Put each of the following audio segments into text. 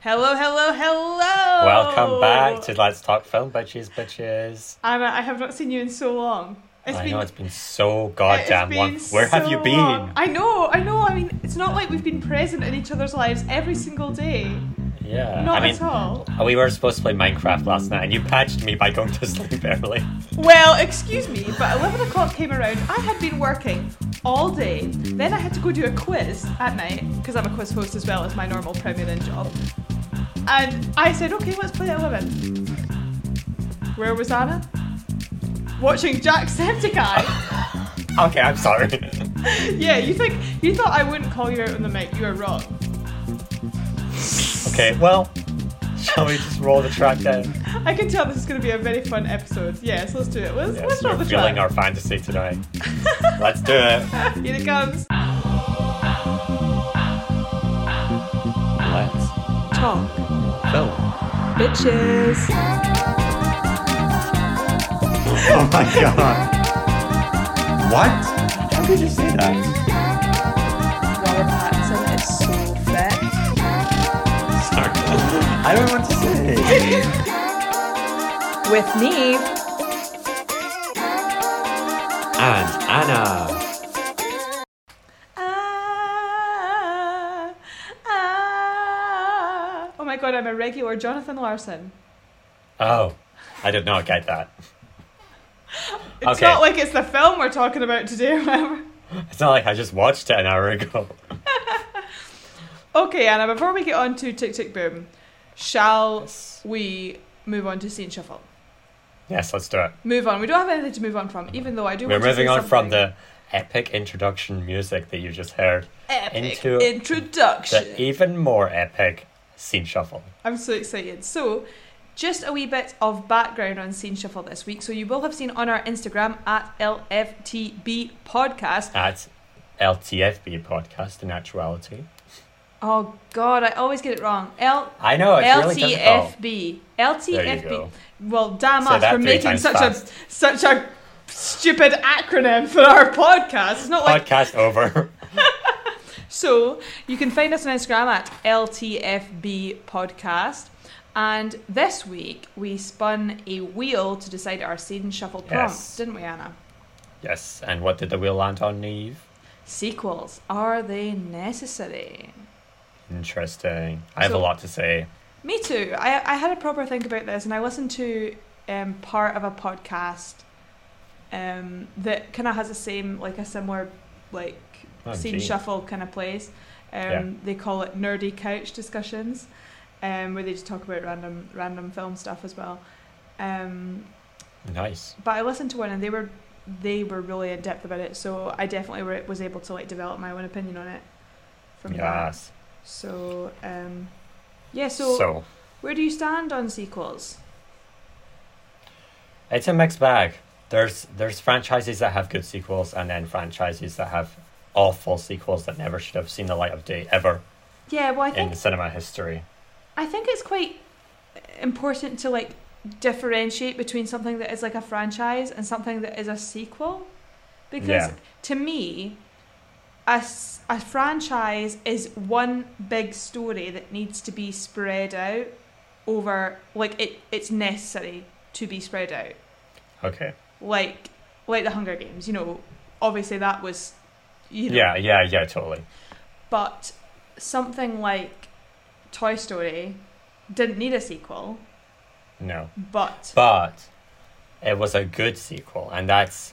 Hello, hello, hello. Welcome back to Let's Talk Film, bitches, bitches. Annah, I have not seen you in so long. It's I been, know it's been so goddamn it's long. been Where have you been? long. I know, I know. I mean, it's not like we've been present in each other's lives every single day. Yeah, Not I mean, at all. we were supposed to play Minecraft last night, and you patched me by going to sleep early. Well, excuse me, but 11 o'clock came around. I had been working all day. Then I had to go do a quiz at night, because I'm a quiz host as well as my normal Premier Inn job. And I said, okay, let's play at 11. Where was Annah? Watching Jacksepticeye. Okay, I'm sorry. yeah, you think you thought I wouldn't call you out on the mic. You were wrong. okay, well, shall we just roll the track then? I can tell this is going to be a very fun episode. Yes, let's do it. Let's, Yes, let's roll we're the feeling track. our fantasy tonight. Let's do it. Here it comes. Let's Talk, film. bitches. Oh my god. What? How could you say that? Robert Pattinson is so fit. Sorry. I don't know what to say. With me, And Annah. I'm a regular Jonathan Larson. Oh, I did not get that. It's Okay. not like it's the film we're talking about today, remember? It's not like I just watched it an hour ago. Okay, Annah, before we get on to Tick Tick Boom, shall Yes. we move on to Scene Shuffle? Yes, let's do it. Move on. We don't have anything to move on from, even though I do We're want moving on from the epic introduction music that you just heard epic into introduction. the even more epic scene shuffle. I'm so excited. So, just a wee bit of background on Scene Shuffle this week. So, you will have seen on our Instagram at LFTB Podcast. At LTFB podcast in actuality. Oh, God, I always get it wrong. L. I know it's really. LTFB. You LTFB. Well, damn Say us for making such fast. a such a stupid acronym for our podcast. It's not like Podcast over. So you can find us on Instagram at LTFB Podcast. And this week we spun a wheel to decide our scene shuffle prompts, Yes. didn't we, Annah? yes, and what did the wheel land on, Niamh? Sequels, are they necessary? Interesting. I have So- a lot to say. Me too. I, I had a proper think about this and I listened to um, part of a podcast um, that kind of has the same, like a similar, like, Oh, scene gee. shuffle kind of place. Um, Yeah. They call it nerdy couch discussions, um, where they just talk about random random film stuff as well. Um, Nice. but I listened to one and they were they were really in depth about it, so I definitely were, was able to like develop my own opinion on it from that. Yes. So um, yeah, so, so where do you stand on sequels? It's a mixed bag. There's there's franchises that have good sequels, and then franchises that have awful sequels that never should have seen the light of day ever Yeah, well I in think cinema history. I think it's quite important to like differentiate between something that is like a franchise and something that is a sequel because Yeah. to me a franchise is one big story that needs to be spread out over like it it's necessary to be spread out Okay. like like the Hunger Games you know obviously that was you know Yeah, yeah, yeah, totally. but something like Toy Story didn't need a sequel No. but But it was a good sequel, and that's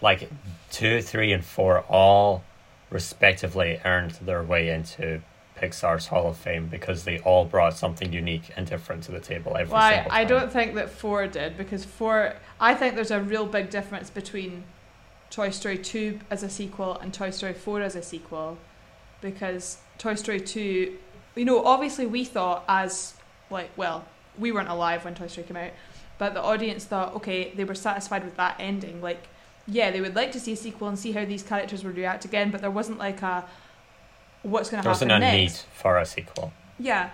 like two, three, and four all respectively earned their way into Pixar's Hall of Fame because they all brought something unique and different to the table every Well, I, I don't think that four did because four. I think there's a real big difference between Toy Story two as a sequel and Toy Story four as a sequel, because Toy Story two, you know, obviously we thought as like well, we weren't alive when Toy Story came out, but the audience thought okay, they were satisfied with that ending. Like, yeah, they would like to see a sequel and see how these characters would react again, but there wasn't like a what's going to happen. There wasn't a next. need for a sequel. Yeah.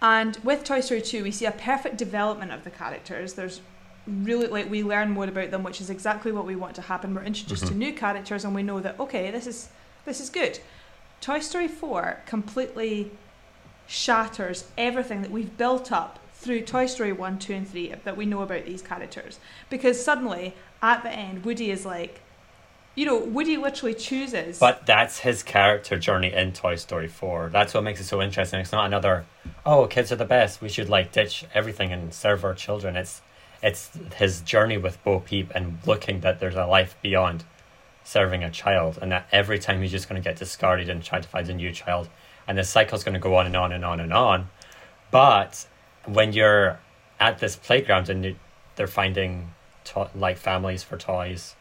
And with Toy Story 2, we see a perfect development of the characters. There's really like we learn more about them, which is exactly what we want to happen. We're introduced to Mhm. new characters and we know that okay, this is this is good. Toy Story 4 completely shatters everything that we've built up through Toy Story 1, 2, and 3 that we know about these characters. Because suddenly, at the end, Woody is like, you know, Woody literally chooses. But that's his character journey in Toy Story 4. That's what makes it so interesting. It's not another, oh, kids are the best. We should like ditch everything and serve our children. It's it's his journey with Bo Peep and looking that there's a life beyond serving a child and that every time he's just going to get discarded and try to find a new child and the cycle's going to go on and on and on and on. But when you're at this playground and they're finding to- like families for toys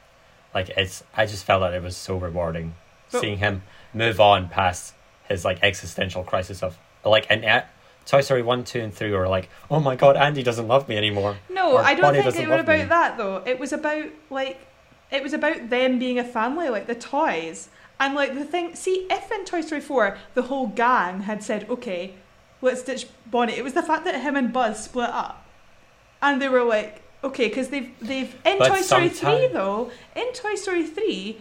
like it's i just felt that it was so rewarding seeing him move on past his like existential crisis of like and at toy story 1 2 and 3 were like oh my god andy doesn't love me anymore No, I don't think it was about me. that though. It was about like it was about them being a family, like the toys. And like the thing see, if in Toy Story 4 the whole gang had said, Okay, let's ditch Bonnie, it was the fact that him and Buzz split up. And they were like, Okay, because they've they've in But Toy Story 3 though, in Toy Story 3,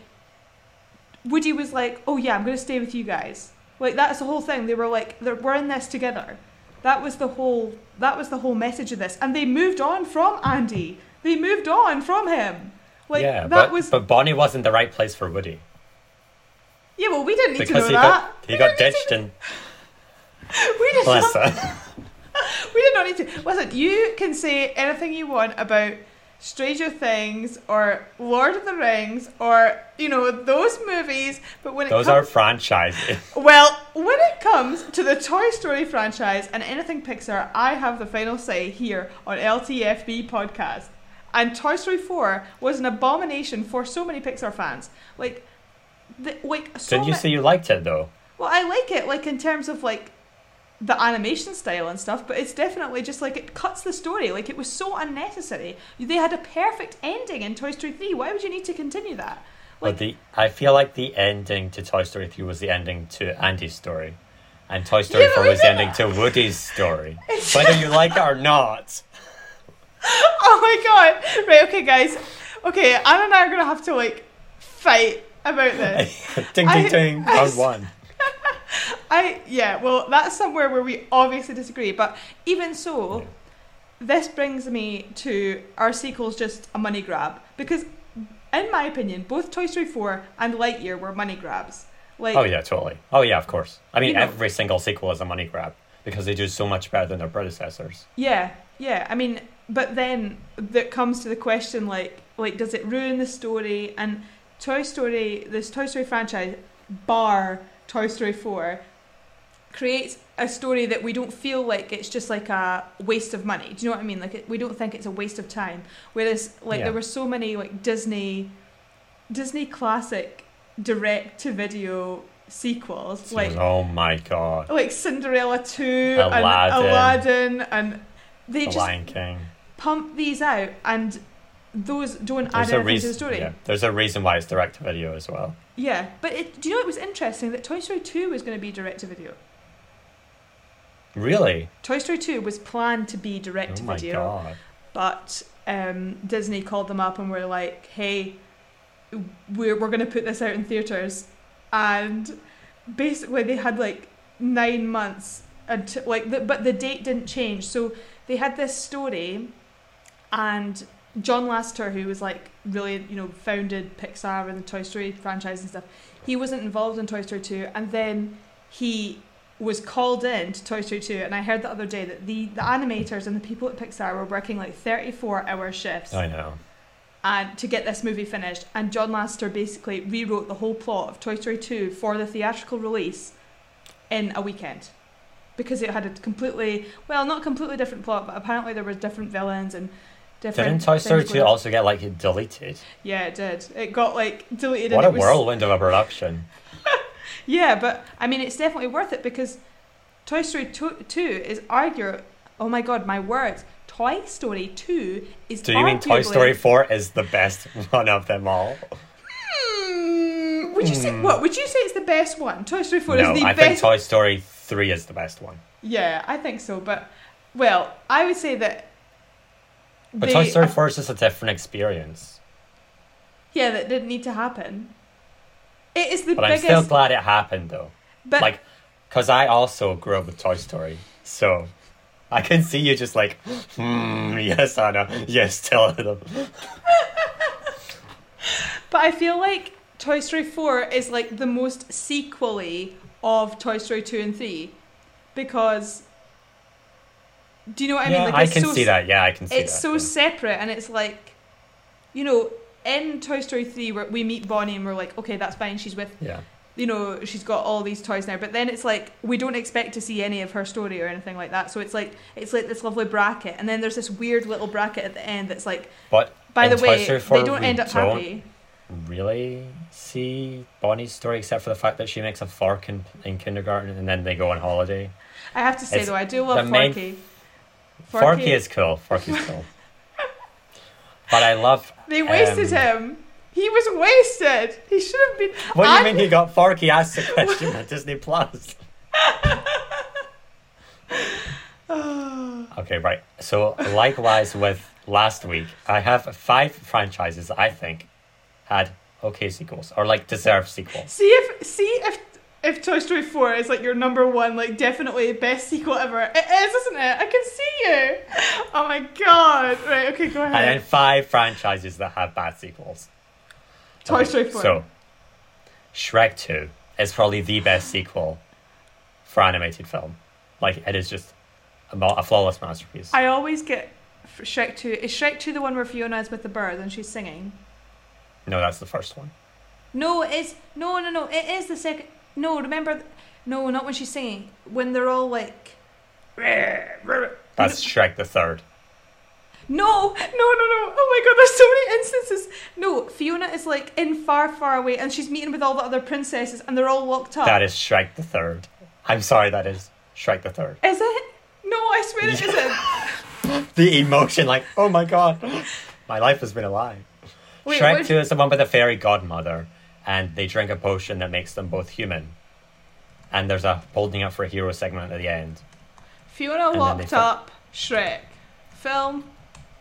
Woody was like, Oh yeah, I'm gonna stay with you guys. Like that's the whole thing. They were like, we're in this together. That was the whole that was the whole message of this. And they moved on from Andy. They moved on from him. Like yeah that but, was but bonnie wasn't the right place for woody Yeah, well we didn't need because to he know got that. he We got ditched to- and we did not, Melissa. we did not need to listen, you can say anything you want about Stranger Things or Lord of the Rings or you know those movies, but when it those comes are franchises Well, when it comes to the Toy Story franchise and anything Pixar, I have the final say here on LTFB podcast. And Toy Story 4 was an abomination for so many Pixar fans. Like, the, like so didn't you ma- say you liked it though Well, I like it, like in terms of like the animation style and stuff, but it's definitely just like it cuts the story. Like it was so unnecessary. They had a perfect ending in Toy Story 3. Why would you need to continue that? But the I feel like the ending to Toy Story 3 was the ending to Andy's story. And Toy Story 4 was the ending to Woody's story. Whether you like it or not. Oh my god! Right, okay, guys. Okay, Annah and I are gonna have to like fight about this. ding I- ding ding. I- Round one. I yeah, well, that's somewhere where we obviously disagree. But even so, this brings me to our sequel's just a money grab because, in my opinion, both Toy Story four and Lightyear were money grabs. Like, Oh yeah, totally. Oh yeah, of course. I mean You know- every single sequel is a money grab because they do so much better than their predecessors. Yeah, yeah. I mean, but then that comes to the question like, like, does it ruin the story? And Toy Story, this Toy Story franchise, bar Toy Story Four, creates a story that we don't feel like it's just like a waste of money. Do you know what I mean? Like, it, we don't think it's a waste of time. Whereas, like, Yeah. there were so many like Disney, Disney classic direct to video sequels, like oh my god. like Cinderella 2 Aladdin. and Aladdin and they The just Lion King. pump these out and those don't add There's a anything to the story. Yeah, there's a reason why it's direct to video as well. Yeah, but it, do you know it was interesting that Toy Story 2 was going to be direct to video? Really? Toy Story 2 was planned to be direct Oh to my video, god. but um, Disney called them up and were like, hey, we're, we're going to put this out in theatres. And basically, they had like nine months until, like, the, but the date didn't change. So they had this story, and John Lasseter, who was like really, you know, founded Pixar and the Toy Story franchise and stuff, he wasn't involved in Toy Story 2. And then he was called in to Toy Story 2, and I heard the other day that the, the animators and the people at Pixar were working like 34 hour shifts I know. and to get this movie finished. And John Lasseter basically rewrote the whole plot of Toy Story 2 for the theatrical release in a weekend. Because it had a completely, well, not completely different plot, but apparently there were different villains and different. Didn't Toy Story 2 also get like deleted? Yeah, it did. It got like deleted. What and a was, whirlwind of a production. Yeah, but I mean, it's definitely worth it because Toy Story 2, 2 is argue. Oh my god, my words. Toy Story 2 is Do you mean Toy Story 4 is the best one of them all? Hmm, would you say Hmm. what? Would you say it's the best one? Toy Story 4 no, is the I best. I think Toy Story 3 is the best one. Yeah, I think so. But well, I would say that. But they- Toy Story 4 is just a different experience. Yeah, that didn't need to happen. It is the But I'm still glad it happened though. but like, Because I also grew up with Toy Story, so I can see you just like, hmm, yes, Annah, yes, tell them. But I feel like Toy Story 4 is like the most sequely of Toy Story 2 and 3 because do you know what I yeah, mean? Like I can so see that. Yeah, I can see it's that. It's so yeah. separate and it's like you know in Toy Story 3 where we meet Bonnie and we're like okay that's fine she's with yeah. you know she's got all these toys now but then it's like we don't expect to see any of her story or anything like that so it's like it's like this lovely bracket and then there's this weird little bracket at the end that's like But by the way they don't end up don't happy really see Bonnie's story except for the fact that she makes a fork in, in kindergarten and then they go on holiday. I have to say It's though I do love the main- Forky Forky, is cool. Forky's cool. but I love. They wasted um, him. He was wasted. He should have been. What do you I- mean he got Forky He asked the question on Disney Plus? okay, right. So likewise with last week, I have five franchises I think had okay sequels or like deserve sequels. See if see if if Toy Story Four is like your number one, like definitely best sequel ever. It is, isn't it? I can see you. Oh my god! Right. Okay. Go ahead. And then five franchises that have bad sequels. Toy Okay, Story 4. So, Shrek 2 is probably the best sequel for animated film. Like, it is just a, a flawless masterpiece. I always get Shrek Two. Is Shrek Two the one where Fiona is with the bird and she's singing? no, that's the first one. No, it's no, no, no. It is the second. No, remember? th- No, not when she's singing. When they're all like. That's Shrek the third. No, no, no, no. Oh my god, there's so many instances. No, Fiona is like in far, far away and she's meeting with all the other princesses and they're all locked up. That is Shrek the third. I'm sorry, that is Shrek the third. Is it? No, I swear it isn't. The emotion, like, oh my god, my life has been a lie. Wait, Shrek what- 2 is the one with the fairy godmother, and they drink a potion that makes them both human. And there's a holding up for a hero segment at the end. Fiona they locked up, Shrek. Film.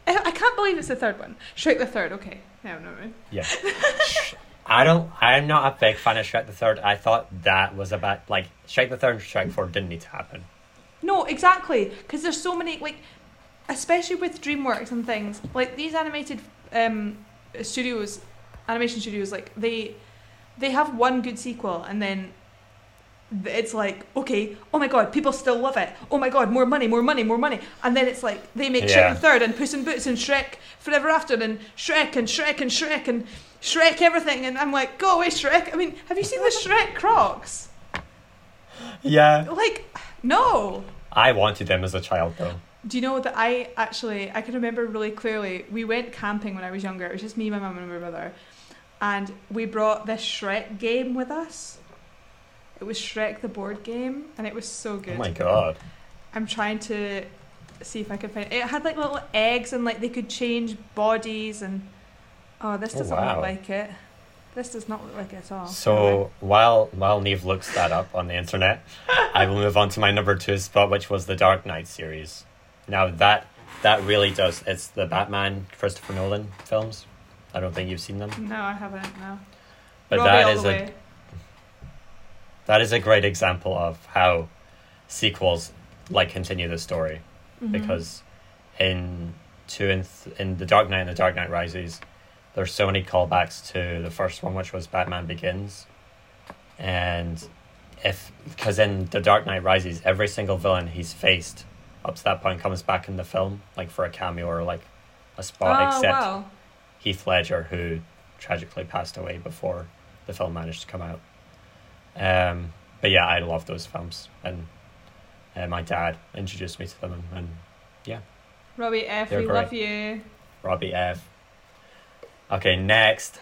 I, I can't believe it's the third one. Shrek the third, okay. No, no. Yeah. I don't. I'm not a big fan of Shrek the Third. I thought that was about like Shrek the Third and Shrek Four didn't need to happen. No, exactly. Because there's so many, like, especially with DreamWorks and things, like these animated um, studios, animation studios, like they they have one good sequel and then it's like okay oh my god people still love it oh my god more money more money more money and then it's like they make Yeah. Shrek the third and Puss in Boots and Shrek Forever After and Shrek and Shrek and Shrek and Shrek everything and I'm like go away Shrek I mean have you seen the Shrek Crocs Yeah. like no I wanted them as a child though. Do you know that I actually I can remember really clearly. We went camping when I was younger. It was just me, my mum, and my brother, and we brought this Shrek game with us. It was Shrek the board game, and it was so oh good. Oh my god. I'm trying to see if I can find it. It had like little eggs and like they could change bodies and oh, this Oh, doesn't wow. look like it. This does not look like it at all. So while while Niamh looks that up on the internet, I will move on to my number two spot, which was the Dark Knight series. Now that that really does. It's the Batman Christopher Nolan films. I don't think you've seen them, no, I haven't. No, but Robbie that is a way. that is a great example of how sequels like continue the story. Mhm. because in two and th- in the Dark Knight and the Dark Knight Rises, there's so many callbacks to the first one, which was Batman Begins, and if because in the Dark Knight Rises, every single villain he's faced up to that point comes back in the film, like for a cameo or like a spot, oh except wow. Heath Ledger, who tragically passed away before the film managed to come out. Um, but yeah, I love those films, and uh, my dad introduced me to them, and, and Robbie F, They're we great. love you. Robbie F. Okay, next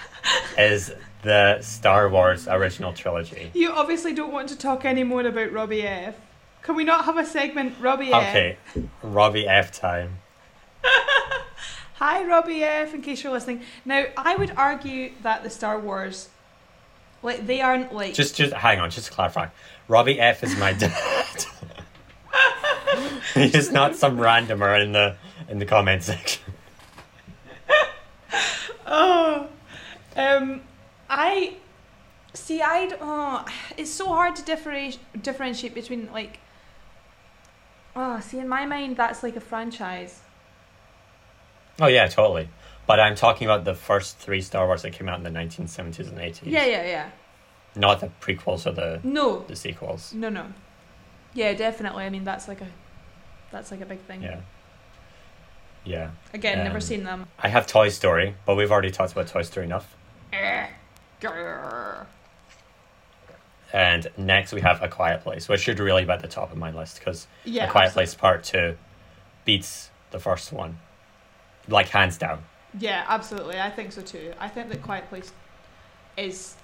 is the Star Wars original trilogy. You obviously don't want to talk anymore about Robbie F. Can we not have a segment Robbie F? Okay, Robbie F time. Hi Robbie F in case you're listening. Now I would argue that the Star Wars like they aren't like Just, just hang on, just to clarify. Robbie F is my dad. He's not some randomer in the in the comment section. Oh, um, I See, I oh, it's so hard to differentiate differentiate between like. Oh, see, in my mind, that's like a franchise. Oh yeah, totally. But I'm talking about the first three Star Wars that came out in the 1970s and 80s. Yeah, yeah, yeah. Not the prequels or the No, the sequels. no, no. Yeah, definitely. I mean, that's like a, that's like a big thing. Yeah. Yeah. Again, never seen them. I have Toy Story, but we've already talked about Toy Story enough. And next we have A Quiet Place, which should really be at the top of my list because Yeah. A Quiet absolutely. Place Part 2 beats the first one. Like, hands down. Yeah, absolutely. I think so too. I think that Quiet Place is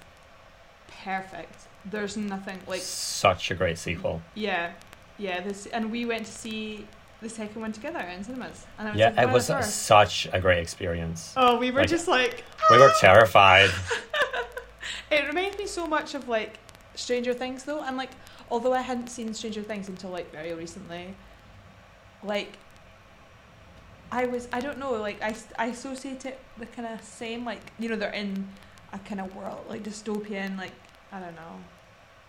perfect. There's nothing like Such a great sequel. yeah, yeah. This and we went to see the second one together in cinemas, and I was Yeah, like, it was ours. such a great experience. Oh, we were like- just like We were ah! terrified. it reminds me so much of like Stranger Things though, and like although I hadn't seen Stranger Things until like very recently, like I was I don't know like I, I associate it with kind of same like you know they're in a kind of world like dystopian like I don't know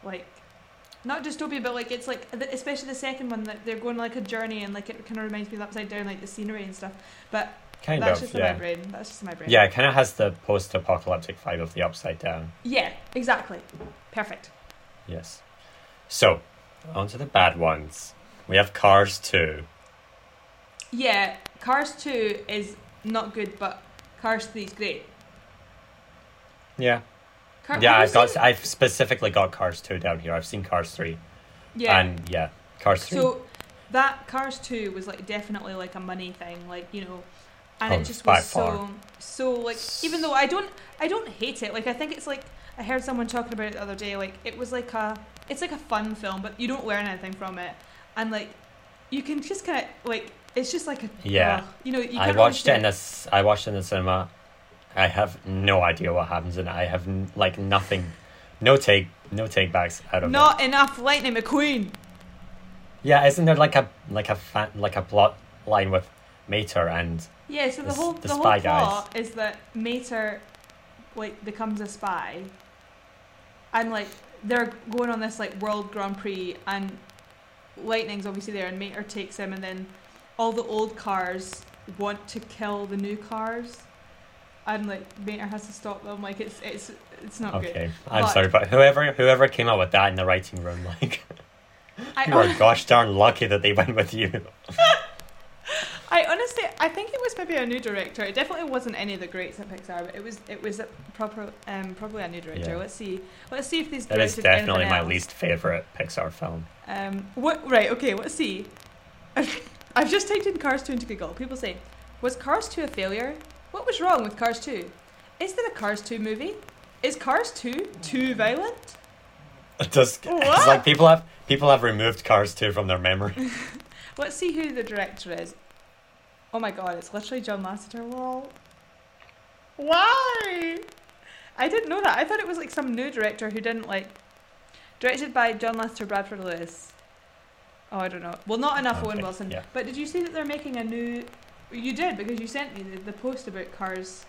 like not dystopia but like it's like the- especially the second one that they're going like a journey and like it kind of reminds me of upside down like the scenery and stuff but Kind that's of, just in yeah. my brain that's just in my brain Yeah, it kind of has the post apocalyptic vibe of the Upside Down. yeah exactly perfect Yes. So, on to the bad ones. We have Cars too Yeah, Cars 2 is not good, but Cars 3 is great. Yeah. Car- yeah, I've got I've specifically got Cars 2 down here. I've seen Cars 3. Yeah. And yeah, Cars 3. so that Cars 2 was like definitely like a money thing, like, you know, and Oh, it just was so so like even though I don't I don't hate it. Like I think it's like I heard someone talking about it the other day like it was like a it's like a fun film, but you don't learn anything from it. And like you can just kind of like it's just like a Yeah. ugh, you know, you I watched it in this. I watched it in the cinema. I have no idea what happens, and I have n- like nothing, no take, no take backs out of it. not enough Lightning McQueen. Yeah, isn't there like a like a like a plot line with Mater and Yeah, so the, The whole the the, whole plot is that Mater like becomes a spy and like they're going on this like world grand prix and lightning's obviously there and Mater takes him and then all the old cars want to kill the new cars and like Mater has to stop them like it's it's it's not good okay, I'm But- sorry, but whoever whoever came up with that in the writing room, like I, you are gosh darn lucky that they went with you. I honestly, I think it was maybe a new director. It definitely wasn't any of the greats at Pixar, but it was it was a proper, um, probably a new director. Yeah. Let's see, let's see if these. That is definitely my else. least favorite Pixar film. Um, what? Right. Okay. Let's see. I've just typed in Cars Two into Google. People say, was Cars Two a failure? What was wrong with Cars Two? Is there a Cars Two movie? Is Cars Two too violent? It does. What? It's like people have people have removed Cars 2 from their memory. Let's see who the director is. Oh my god, it's literally John Lasseter. Lol. Why? I didn't know that. I thought it was like some new director who didn't like. Directed by John Lasseter, Bradford Lewis. Oh, I don't know. Well, not enough Owen Wilson. yeah. But did you see that they're making a new? You did because you sent me the, the post about cars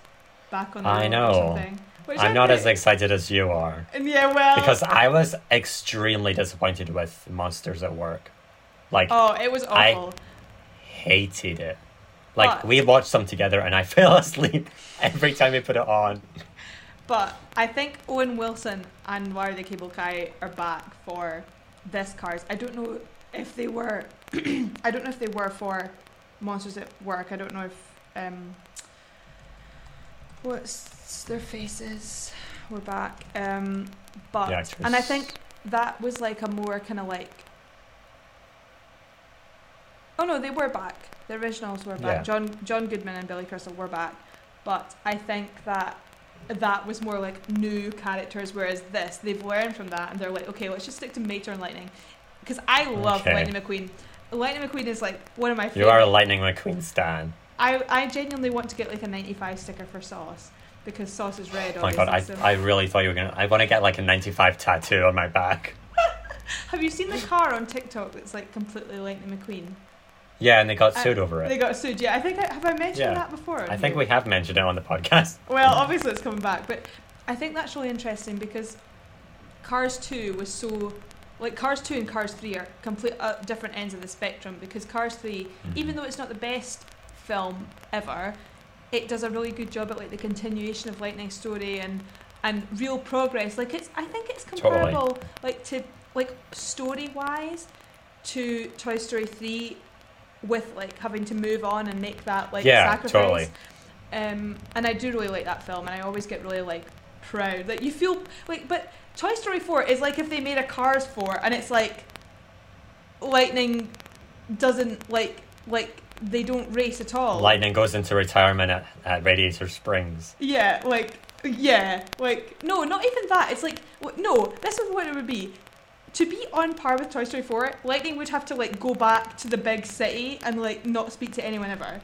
back on the I road know. or something. Which I'm not as excited as you are And yeah, well. because I was extremely disappointed with Monsters at Work. Like Oh, it was awful. I- hated it. Like But- we watched some together and I fell asleep every time we put it on. But I think Owen Wilson and Wire the Cable Guy are back for this Cars. I don't know if they were. I don't know if they were for Monsters at Work. I don't know if um. What's their faces? We're back. Um, but and I think that was like a more kind of like. Oh no, they were back. The originals were back. Yeah. John John Goodman and Billy Crystal were back, but I think that that was more like new characters, whereas this they've learned from that and they're like, okay, let's just stick to Mater and Lightning, because I love Okay. Lightning McQueen. Lightning McQueen is like one of my favorite. You are a Lightning McQueen stan. I I genuinely want to get like a ninety five sticker for Sauce because Sauce is red. Oh my god, I, so- I really thought you were gonna. I want to get like a 95 tattoo on my back. Have you seen the car on TikTok that's like completely Lightning McQueen? Yeah, and they got I- sued over it. They got sued. Yeah, I think I, have I mentioned Yeah. that before. I think we have mentioned it on the podcast. Well, obviously it's coming back, but I think that's really interesting because Cars Two was so like Cars Two and Cars Three are complete uh, different ends of the spectrum because Cars 3 Mhm. even though it's not the best film ever, it does a really good job at like the continuation of Lightning story and and real progress. Like it's I think it's Totally. comparable like to like story wise to Toy Story three with like having to move on and make that like Yeah, sacrifice. totally. Um, and I do really like that film, and I always get really like proud. Like you feel like, but Toy Story four is like if they made a Cars four, and it's like Lightning doesn't like like they don't race at all. Lightning goes into retirement at, at Radiator Springs. Yeah, like yeah, like no, not even that. It's like no. This is what it would be. To be on par with Toy Story 4, Lightning would have to like go back to the big city and like not speak to anyone ever.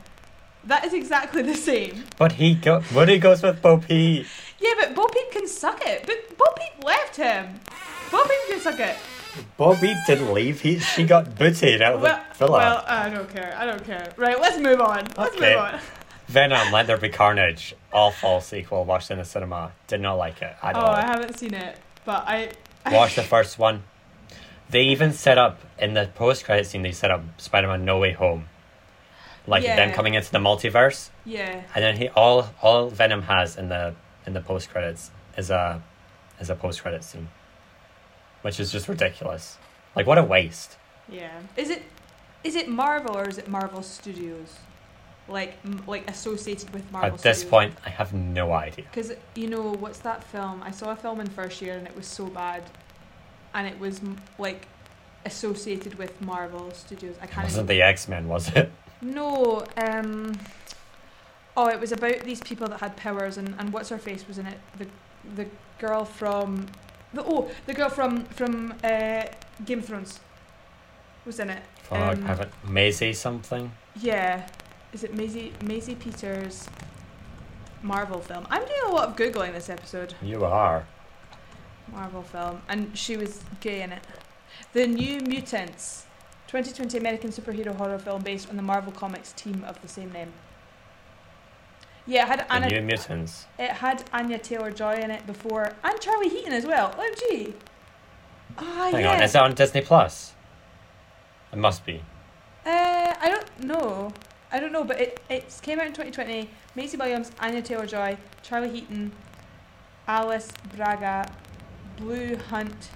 That is exactly the same. But he go but he goes with Bo Peep. Yeah, but Bo Peep can suck it. But Bo Peep left him. Bo Peep can suck it. Bo Peep didn't leave. He she got booted out of Well, the villa. well, I don't care. I don't care. Right, let's move on. Let's Okay. move on. Venom, Let There Be Carnage, awful sequel. Watched in the cinema. Did not like it at Oh, all. I haven't seen it, but I. Watch the first one. They even set up in the post credit scene. They set up Spider Man No Way Home, like them coming into the multiverse, Yeah. and then he all all Venom has in the in the post credits as a is a post credit scene, which is just ridiculous. Like what a waste. Yeah. Is it is it Marvel or is it Marvel Studios? Like m- like associated with Marvel At this Studios? point, I have no idea. Because you know what's that film? I saw a film in first year and it was so bad, and it was m- like associated with Marvel Studios. I can't. It wasn't the X Men, was it? No. Um. Oh, it was about these people that had powers, and, and what's her face was in it. The the girl from the oh the girl from from uh, Game of Thrones was in it. Fuck, Um, haven't. Maisie something. Yeah. Is it Maisie Maisie Peters Marvel film? I'm doing a lot of googling this episode. You are. Marvel film, and she was gay in it. The New Mutants, 2020 American superhero horror film based on the Marvel Comics team of the same name. Yeah, it had The New Mutants. it had Anya Taylor Joy in it before, and Charlie Heaton as well. Oh gee. Ah Hang yeah. on, is it on Disney Plus? It must be. Uh, I don't know. I don't know, but it it came out in 2020. Maisie Williams, Anya Taylor Joy, Charlie Heaton, Alice Braga, Blu Hunt,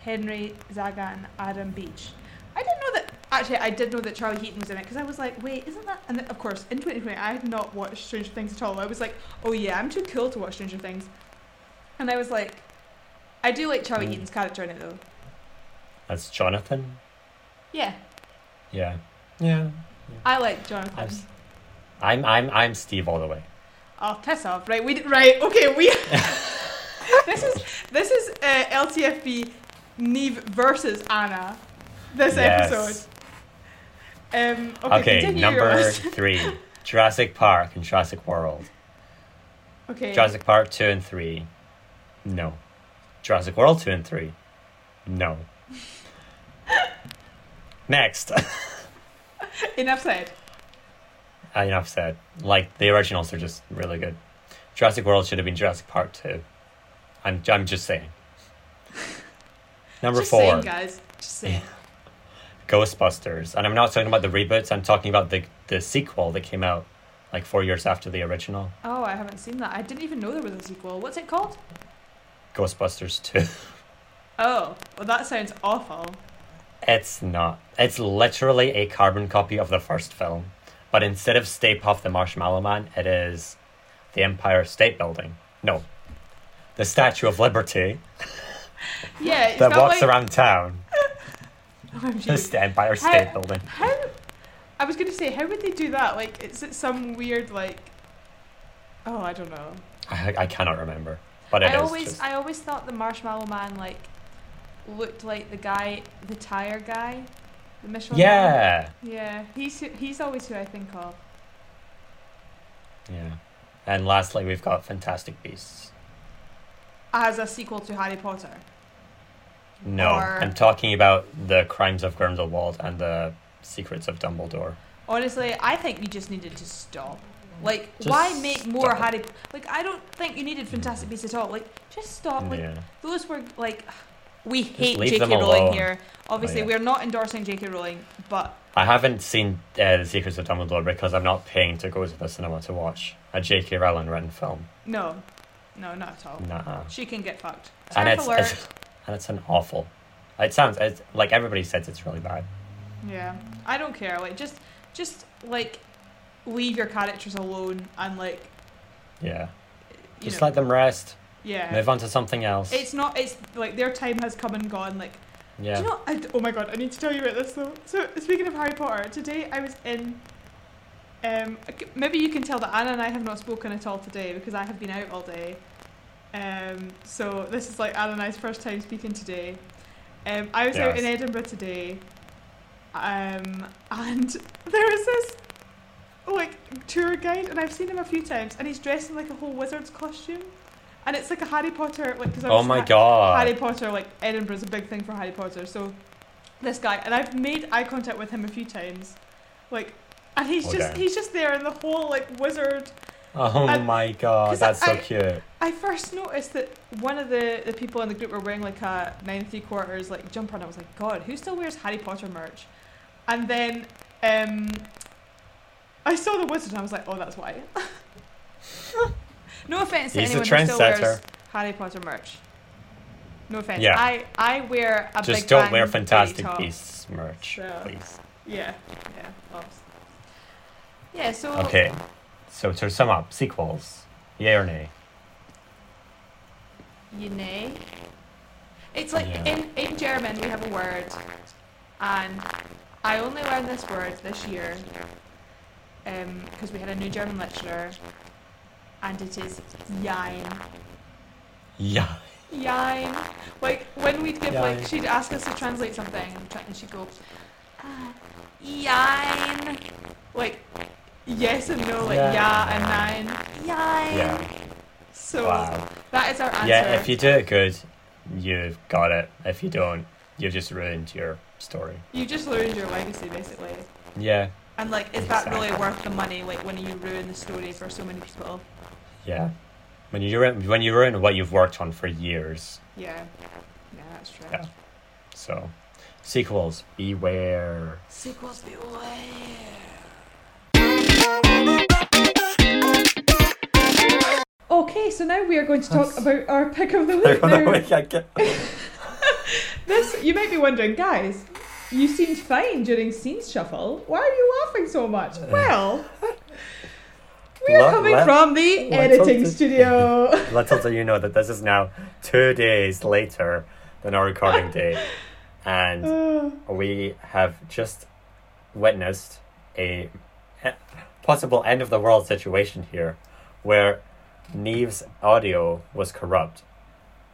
Henry Zaga, and Adam Beach. I didn't know that. Actually, I did know that Charlie Heaton was in it because I was like, wait, isn't that? And then, of course, in 2020, I had not watched Stranger Things at all. I was like, oh yeah, I'm too cool to watch Stranger Things. And I was like, I do like Charlie Mm. Heaton's character in it though. That's Jonathan. Yeah, Yeah. Yeah. I like Jonathan. I'm, s- I'm I'm I'm Steve all the way. Oh, piss off! Right, we d- right. Okay, we. this is this is uh, LTFB Niamh versus Annah. This Yes. episode. Um. Okay. Okay, number three, Jurassic Park and Jurassic World. Okay. Jurassic Park two and three, no. Jurassic World two and three, no. Next, Enough said. enough said. Like the originals are just really good. Jurassic World should have been Jurassic Park two. I'm I'm just saying. Number Just four. saying, guys. Just saying. Ghostbusters, and I'm not talking about the reboots. I'm talking about the the sequel that came out like four years after the original, Oh, I haven't seen that. I didn't even know there was a sequel. What's it called? Ghostbusters Two. Oh, well, that sounds awful. It's not. It's literally a carbon copy of the first film, but instead of Stay Puft the Marshmallow Man, it is the Empire State Building. No, the Statue of Liberty Yeah, that walks like, around town. OMG. The Empire State How- Building. How? I was gonna say, how would they do that? Like, is it some weird like? Oh, I don't know. I, I cannot remember, but I always, just- I always thought the Marshmallow Man like looked like the guy, the tire guy, the Michelin. Man. yeah, Yeah, he's who, he's always who I think of. yeah. And lastly, we've got Fantastic Beasts. As a sequel to Harry Potter. No, Or- I'm talking about the Crimes of Grindelwald and the Secrets of Dumbledore. Honestly, I think you just needed to stop. Like, Just why make more stop. Harry? Like, I don't think you needed Fantastic Beasts at all. Like, just stop. Like, yeah. those were like, we hate J.K. Rowling alone. here. Obviously, yeah. we're not endorsing J.K. Rowling, but I haven't seen uh, The Secrets of Dumbledore because I'm not paying to go to the cinema to watch a J.K. Rowling written film. no, no, not at all. Nah. She can get fucked. And it's, alert. it's and it's an awful. It sounds it's, like everybody says it's really bad. Yeah, I don't care. Like, just, just like, leave your characters alone and like, Yeah. Just know, let them rest. yeah. Move on to something else. It's not. It's like their time has come and gone. Like, yeah. do you know? I, oh my god! I need to tell you about this though. So speaking of Harry Potter, today I was in. Um, maybe you can tell that Annah and I have not spoken at all today because I have been out all day. Um, so this is like Annah and I's first time speaking today. Um, I was out in Edinburgh today, um, and there was this like tour guide, and I've seen him a few times, and he's dressed in like a whole wizard's costume, and it's like a Harry Potter like. Cause I oh my ha- god. Harry Potter, like Edinburgh's a big thing for Harry Potter. So this guy, and I've made eye contact with him a few times, like, and he's just he's just there in the whole like wizard. Oh my god, that's so cute. I first noticed that one of the the people in the group were wearing like a nine three quarters like jumper, and I was like, God, who still wears Harry Potter merch? And then um, I saw the wizard, and I was like, Oh, that's why. no offense to He's anyone who still wears. Harry Potter merch. No offense. Yeah. I I wear a Just Big don't wear Fantastic. Beasts merch, So- please. Yeah, yeah, obs. Yeah, so Okay. So to sum up, sequels. Yay or nay? you know. It's like Yeah. in, in German we have a word and I only learned this word this year because we had a new German lecturer and it is Jein. Yeah. Jein. Like when we'd give like she'd ask us to translate something and and she'd go uh, Jein. Like yes and no, like Yeah. yeah, and nein. Jein. Yeah. So Wow. that is our answer. Yeah, if you do it good, you've got it. If you don't, you've just ruined your story. You just ruined your legacy, basically. Yeah. And like, is that really worth the money? Like when you ruin the story for so many people? Yeah. When you ruin when you ruin what you've worked on for years. Yeah, yeah, that's true. Yeah. So sequels, beware. Sequels beware. Okay, so now we are going to talk about our pick of the week. Now, if I get- this you might be wondering, guys. You seemed fine during scenes shuffle. Why are you laughing so much? Well, we are coming let- from the editing studio. Let's also you know that this is now two days later than our recording date, and Uh, we have just witnessed a possible end of the world situation here, where Neve's audio was corrupt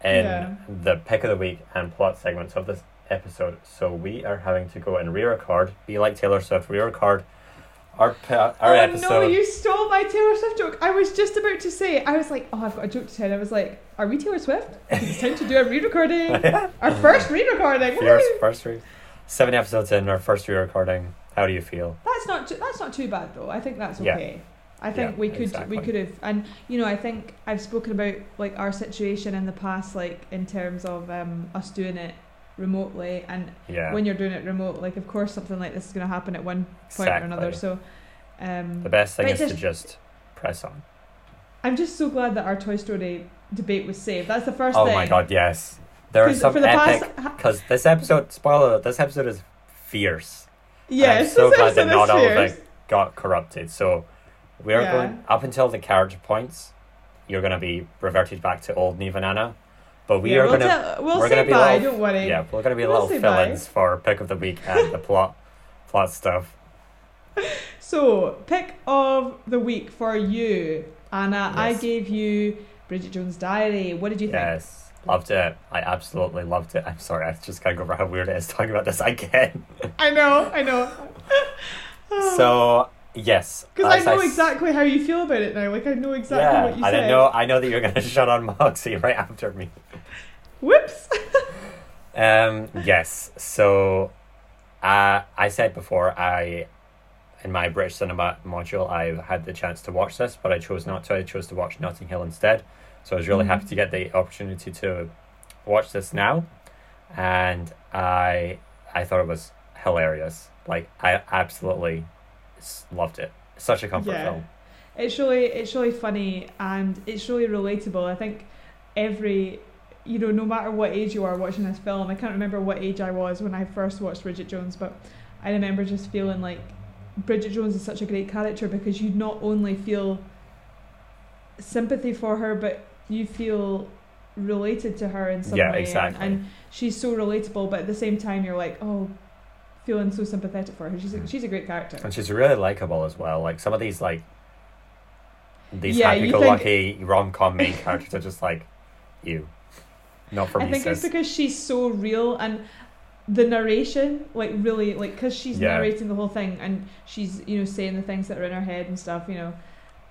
in Yeah. the pick of the week and plot segments of this episode. So we are having to go and re-record. Be like Taylor Swift, re-record our pa- our oh episode. no, you stole my Taylor Swift joke. I was just about to say, I was like, oh, I've got a joke to tell. I was like, are we Taylor Swift? It's time to do a re-recording. Our first re-recording. First, first re- seven episodes in our first re-recording. How do you feel? That's not too, that's not too bad though. I think that's okay. Yeah. I think Yeah, we could exactly. we could have and you know I think I've spoken about like our situation in the past like in terms of um, us doing it remotely and Yeah. when you're doing it remote like of course something like this is going to happen at one point or another so um, The best thing is it to just- just press on. I'm just so glad that our Toy Story debate was saved. That's the first Oh thing. my god, yes. There are some for the epic because this episode spoiler this episode is fierce. And yes, I'm so glad that not all of it got corrupted. So we are Yeah. going up until the carriage points. You're gonna be reverted back to old Annah, but we yeah, are we'll gonna we'll we're say gonna be bye. little- don't worry. yeah we're gonna be We'll little fill-ins for pick of the week and the plot plot stuff. So, pick of the week for you, Annah. I gave you Bridget Jones' Diary. What did you think? Yes, loved it. I absolutely loved it. I'm sorry, I just can't go over how weird it is talking about this again. I know, I know. so yes, because I know s- exactly how you feel about it now. Like I know exactly yeah, what you I said. know. I know that you're gonna shut on Moxie right after me. Whoops. Um, yes. So, uh, I said before I in my British cinema module, I had the chance to watch this, but I chose not to. I chose to watch Notting Hill instead. So I was really happy to mm-hmm. get the opportunity to watch this now, and I I thought it was hilarious. Like I absolutely loved it. Such a comfort Yeah. film. It's really it's really funny and it's really relatable. I think every you know, no matter what age you are watching this film, I can't remember what age I was when I first watched Bridget Jones, but I remember just feeling like Bridget Jones is such a great character because you not only feel sympathy for her, but you feel related to her in some Yeah, way. exactly. And, and she's so relatable, but at the same time, you're like, oh, feeling so sympathetic for her. She's a, Mm. she's a great character. And she's really likable as well. Like some of these like these Yeah, happy-go-lucky rom-com main characters are just like you, not for I me, I think it's because she's so real and the narration, like really, like because she's Yeah. narrating the whole thing and she's you know saying the things that are in her head and stuff, you know.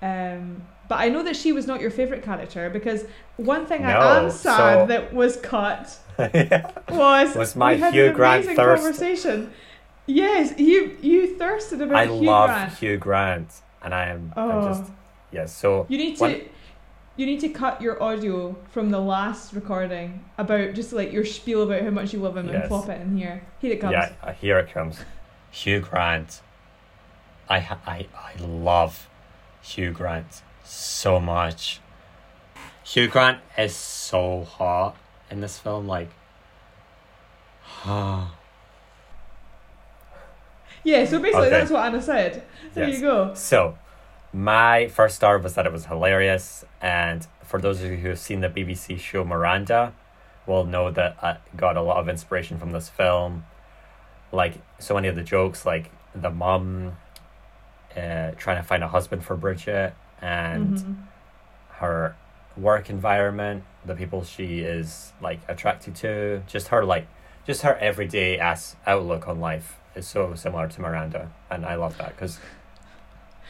Um, but I know that she was not your favorite character because one thing I am sad so- that was cut yeah. was Was my we had Hugh an Grant amazing thirst. conversation. Yes, you you thirsted about I Hugh love Grant. Hugh Grant, and I am Oh. I'm just yes. So You need to you need to cut your audio from the last recording about just like your spiel about how much you love him and Yes. plop it in here. Here it comes. yeah, uh, here it comes. Hugh Grant. I I I love Hugh Grant so much. Hugh Grant is so hot in this film. Like, Yeah, so basically Okay. that's what Annah said. There Yes. you go. So, my first star was that it was hilarious, and for those of you who have seen the BBC show Miranda, will know that I got a lot of inspiration from this film. Like so many of the jokes, like the mum uh, trying to find a husband for Bridget, and Mhm. her work environment, the people she is like attracted to, just her like, just her everyday ass outlook on life is so similar to Miranda, and I love that because,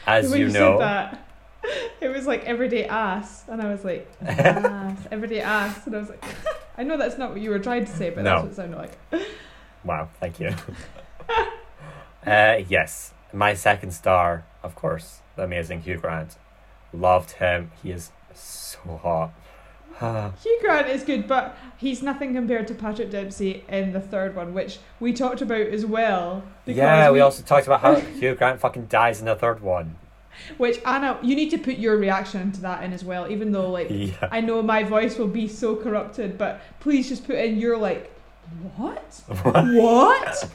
as you, you know, that, it was like everyday ass, and I was like, ass, everyday ass, and I was like, I know that's not what you were trying to say, but No. that's what it sounded like. wow, thank you. uh, yes, my second star, of course, the amazing Hugh Grant, loved him. He is so hot. Hugh Grant is good, but he's nothing compared to Patrick Dempsey in the third one, which we talked about as well. yeah, we also talked about how Hugh Grant fucking dies in the third one. Which Annah, you need to put your reaction to that in as well, even though like Yeah. I know my voice will be so corrupted, but please just put in your like, what? what?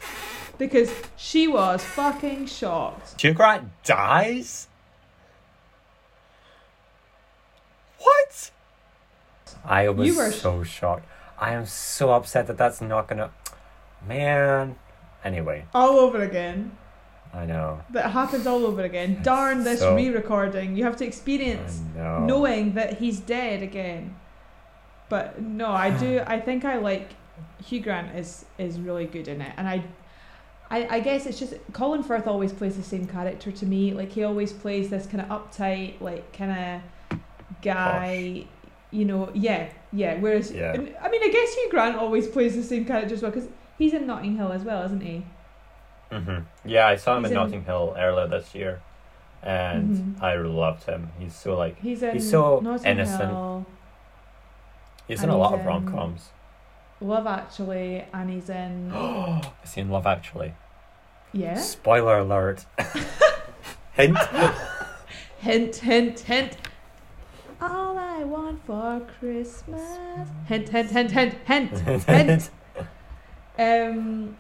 Because she was fucking shocked. Hugh Grant dies? What? I was You were so shocked. I am so upset that that's not gonna. Man. Anyway, All over again. I know. That happens all over again. Darn this So- re recording. You have to experience know. knowing that he's dead again. But no, I do. I think I like Hugh Grant is is really good in it, and I, I, I guess it's just Colin Firth always plays the same character to me. Like he always plays this kind of uptight, like kind of guy. You know, yeah, yeah. Whereas, Yeah. and, I mean, I guess Hugh Grant always plays the same character as well because he's in Notting Hill as well, isn't he? hmm Yeah, I saw him He's in in- Notting Hill earlier this year, and Mhm. I loved him. He's so like He's He's so Notting innocent. Hill, he's And in a lot of rom coms. Love Actually, and he's in I seen Love Actually. yeah. Spoiler alert. Hint. Hint, hint, hint. All I want for Christmas. Hint, hint, hint, hint, hint, hint. Um,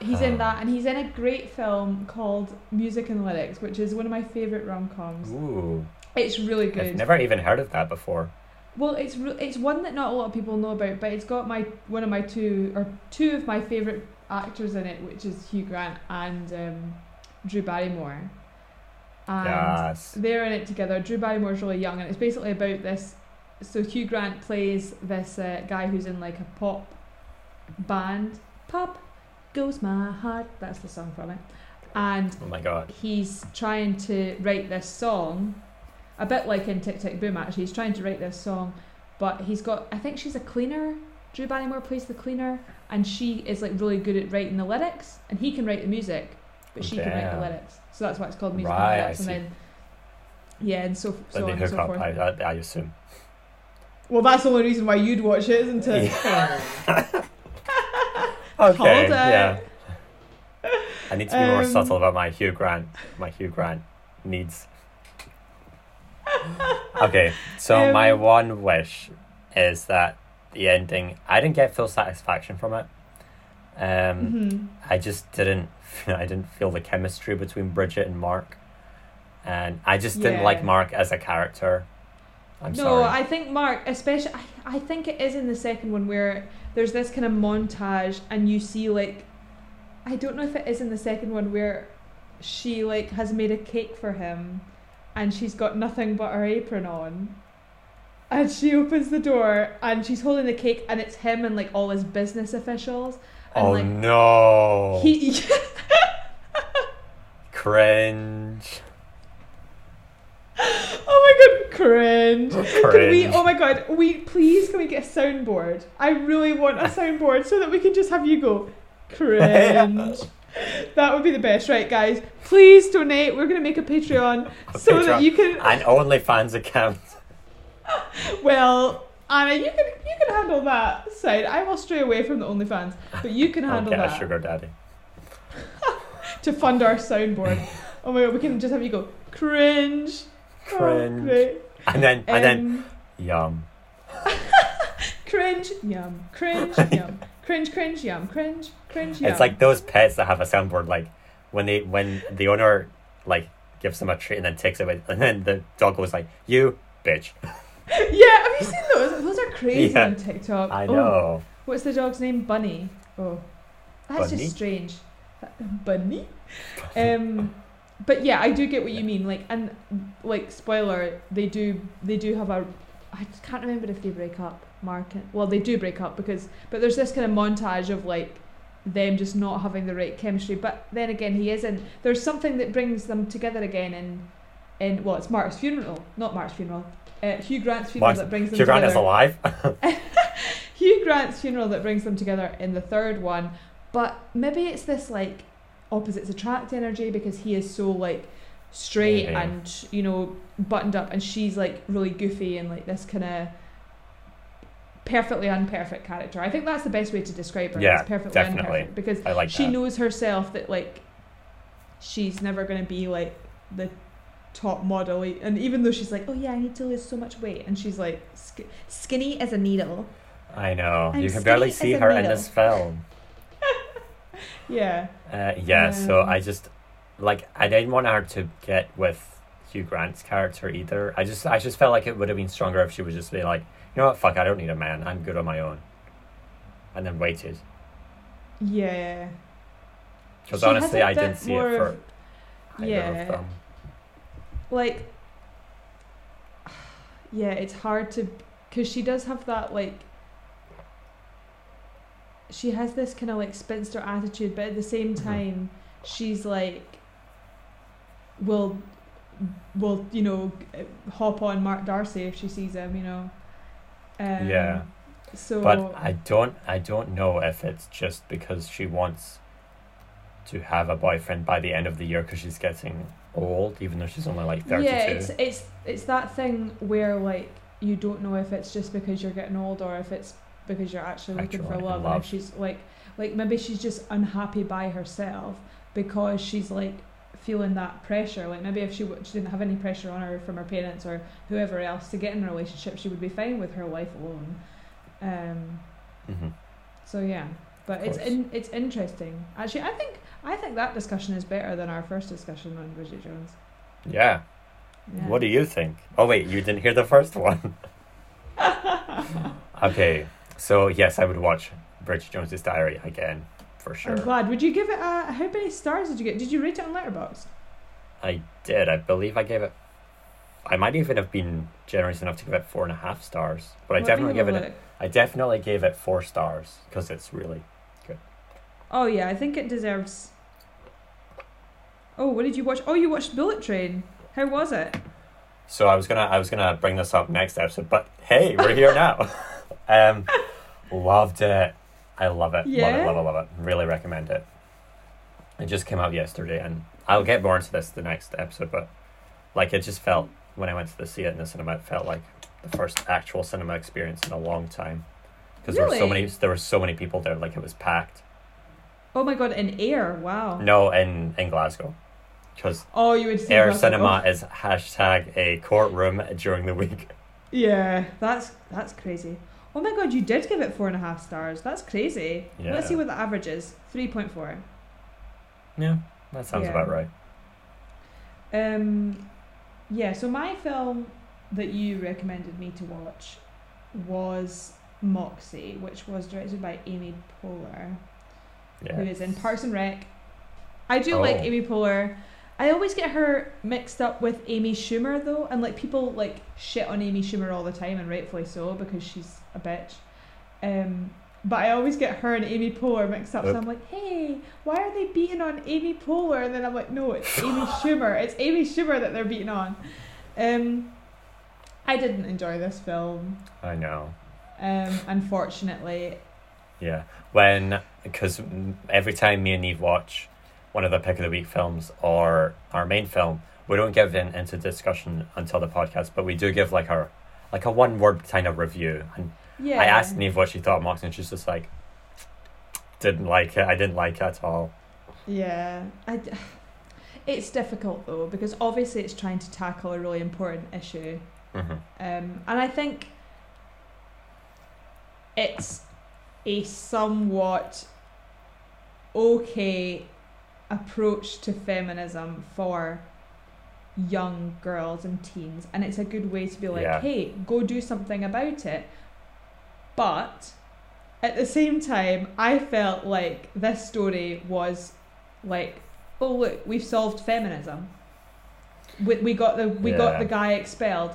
he's in that, and he's in a great film called Music and Lyrics, which is one of my favorite rom coms. Ooh, It's really good. I've good. never even heard of that before. Well, it's re- it's one that not a lot of people know about, but it's got my one of my two or two of my favorite actors in it, which is Hugh Grant and um, Drew Barrymore. And yes. they're in it together. Drew Barrymore's really young, and it's basically about this. So Hugh Grant plays this uh, guy who's in like a pop band. Pop goes my heart. That's the song from it. And Oh my god. he's trying to write this song, a bit like in Tick Tick Boom. Actually, he's trying to write this song, but he's got. I think she's a cleaner. Drew Barrymore plays the cleaner, and she is like really good at writing the lyrics, and he can write the music. but she can write the lyrics. So that's why it's called musical Right, I lyrics. And then yeah, and so But so they on and so up, forth. I, I, I assume. Well, that's the only reason why you'd watch it, isn't it? Okay, Hold it. yeah. I need to be more Um, subtle about my Hugh Grant, my Hugh Grant needs. okay, so my Um, one wish is that the ending. I didn't get full satisfaction from it. Um, Mhm. I just didn't. I didn't feel the chemistry between Bridget and Mark, and I just didn't Yeah. like Mark as a character. I'm no, sorry. I think Mark, especially, I, I think it is in the second one where there's this kind of montage, and you see like, I don't know if it is in the second one where she like has made a cake for him, and she's got nothing but her apron on, and she opens the door and she's holding the cake, and it's him and like all his business officials, Oh, and oh like no! he. Cringe. Oh my god, cringe. Can we oh my god, we please can we get a soundboard? I really want a soundboard so that we can just have you go cringe. that would be the best, right guys? Please donate. We're gonna make a Patreon A so Patreon. that you can An OnlyFans account. well Annah, you can you can handle that side. I will stray away from the OnlyFans, but you can I'll handle get a that sugar daddy. to fund our soundboard. Oh my god, we can just have you go cringe. Oh, Cringe. great. And then and then Um, yum. Cringe, yum. Cringe, yum. Cringe, cringe, yum. Cringe, cringe, yum. It's like those pets that have a soundboard like when they when the owner like gives them a treat and then takes it away and then the dog goes like, You bitch. yeah, have you seen those? Those are crazy Yeah. on TikTok. I Oh, know. what's the dog's name? Bunny. Oh, that's Bunny? just strange. Bunny. Um, but yeah, I do get what you mean. Like, and like, spoiler, they do they do have a. I can't remember if they break up. Mark. Well, they do break up because, but there's this kind of montage of like them just not having the right chemistry. But then again, he isn't. There's something that brings them together again in, in well, it's Mark's funeral, not Mark's funeral. Uh, Hugh Grant's funeral Mark's- that brings them Hugh Grant together. is alive. Hugh Grant's funeral that brings them together in the third one, but maybe it's this like opposites attract energy because he is so like straight Maybe. and you know buttoned up, and she's like really goofy and like this kind of perfectly unperfect character. I think that's the best way to describe her. Yeah, perfectly definitely. unperfect because I like she that. knows herself that like she's never going to be like the top model and even though she's like oh yeah i need to lose so much weight and she's like sk- skinny as a needle I know. I'm you can barely see her in this film. yeah Uh, yeah, so Um, I just like I didn't want her to get with Hugh Grant's character either. I just I just felt like it would have been stronger if she would just be like, you know what, fuck, I don't need a man. I'm good on my own. And then waited. yeah Because honestly, i didn't see it for of- yeah. Like yeah it's hard to because she does have that like she has this kind of like spinster attitude but at the same Mhm. time she's like will will you know hop on mark darcy if she sees him you know um, Yeah. so But I don't I don't know if it's just because she wants to have a boyfriend by the end of the year because she's getting old, even though she's only like thirty two. Yeah, it's it's it's that thing where like you don't know if it's just because you're getting old or if it's because you're actually looking Actually for love. And love. if she's like like maybe she's just unhappy by herself because she's like feeling that pressure. Like maybe if she w- she didn't have any pressure on her from her parents or whoever else to get in a relationship, she would be fine with her life alone. Um. hmm So yeah, but it's in, it's interesting. Actually, I think I think that discussion is better than our first discussion on Bridget Jones. Yeah. Yeah. What do you think? Oh wait, you didn't hear the first one. okay, so yes, I would watch Bridget Jones's Diary again for sure. I'm glad. Would you give it a? How many stars did you get? Did you rate it on Letterboxd? I did. I believe I gave it. I might even have been generous enough to give it four and a half stars, but I definitely gave it. I definitely gave it four stars because it's really. Good. Oh yeah, I think it deserves. Oh, what did you watch? Oh, you watched Bullet Train. How was it? So I was gonna I was gonna bring this up next episode, but hey, we're here now. um, loved it. I love it. Yeah. Love it. Love it. Love it. Really recommend it. It just came out yesterday, and I'll get more into this the next episode. But like, it just felt when I went to the see it in the cinema, it felt like the first actual cinema experience in a long time. Because there were so many, there were so many people there. Like it was packed. Oh my god, in Ayr! Wow. No, in in Glasgow, because Oh, you would Ayr. Cinema is hashtag a courtroom during the week. Yeah, that's that's crazy. Oh my god, you did give it four and a half stars. That's crazy. Yeah. Let's see what the average is. Three point four. Yeah, that sounds Yeah. about right. Um, yeah. So my film that you recommended me to watch was Moxie, which was directed by Amy Poehler, Yeah. who is in Parks and Rec. I do like Oh. Amy Poehler. I always get her mixed up with Amy Schumer though, and like people like shit on Amy Schumer all the time, and rightfully so because she's a bitch. Um, but I always get her and Amy Poehler mixed up, so I'm like, hey, why are they beating on Amy Poehler? And then I'm like, no, it's Amy Schumer. It's Amy Schumer that they're beating on. Um, I didn't enjoy this film, I know. um, unfortunately. Yeah, when because every time me and Niamh watch one of the pick of the week films or our main film, we don't give in into discussion until the podcast, but we do give like our like a one word kind of review. And Yeah. I asked Niamh what she thought of Mox, and she's just like, didn't like it. I didn't like it at all. Yeah, I it's difficult though because obviously it's trying to tackle a really important issue, hmm um, and I think it's a somewhat okay approach to feminism for young girls and teens, and it's a good way to be like, Yeah. hey, go do something about it. But at the same time, I felt like this story was like, oh look, we've solved feminism. We, we got the we got the guy expelled,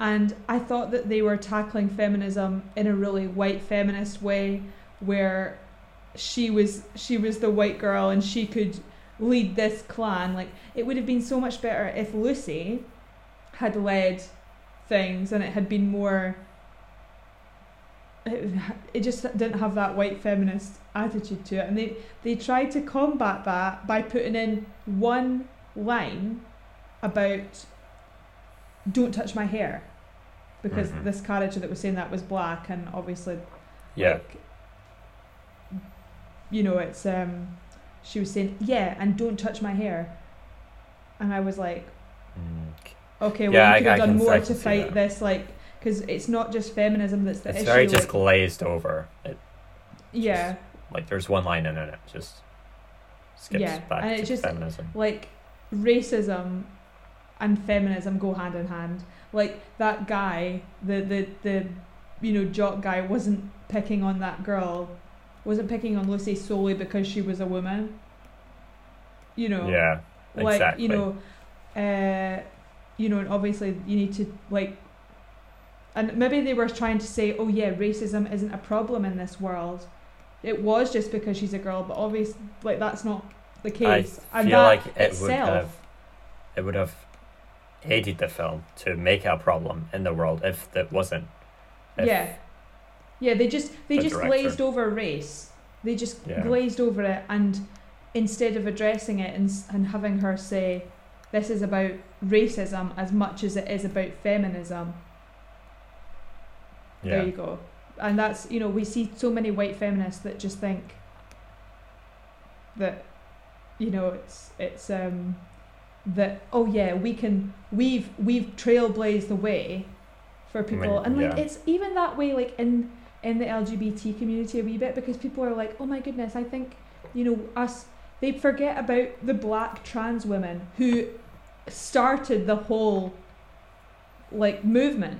and I thought that they were tackling feminism in a really white feminist way, where she was she was the white girl and she could lead this clan. Like it would have been so much better if Lucy had led things and it had been more it, it just didn't have that white feminist attitude to it and they they tried to combat that by putting in one line about don't touch my hair because Mhm. this character that was saying that was black and obviously Yeah, like, you know it's um she was saying yeah and don't touch my hair and i was like Mm. okay well Yeah, you I- could have done can- more to fight this like because it's not just feminism that's the it's issue very just like, glazed over. It, yeah like there's one line in it, it just skips Yeah, back and to it just- feminism. like racism and feminism go hand in hand like that guy the the the you know jock guy wasn't picking on that girl wasn't picking on lucy solely because she was a woman you know Yeah, like exactly. you know uh you know and obviously you need to like and maybe they were trying to say oh yeah racism isn't a problem in this world it was just because she's a girl but obviously like that's not the case I and feel that like it would itself have it would have aided the film to make it a problem in the world if that wasn't. If- yeah yeah they just they the just director- glazed over race they just Yeah. glazed over it and instead of addressing it and, and having her say this is about racism as much as it is about feminism Yeah. There you go. And that's you know we see so many white feminists that just think that you know it's it's um that oh yeah we can we've we've trailblazed the way for people mean, and like yeah. it's even that way like in in the LGBT community a wee bit because people are like oh my goodness I think you know us they forget about the black trans women who started the whole like movement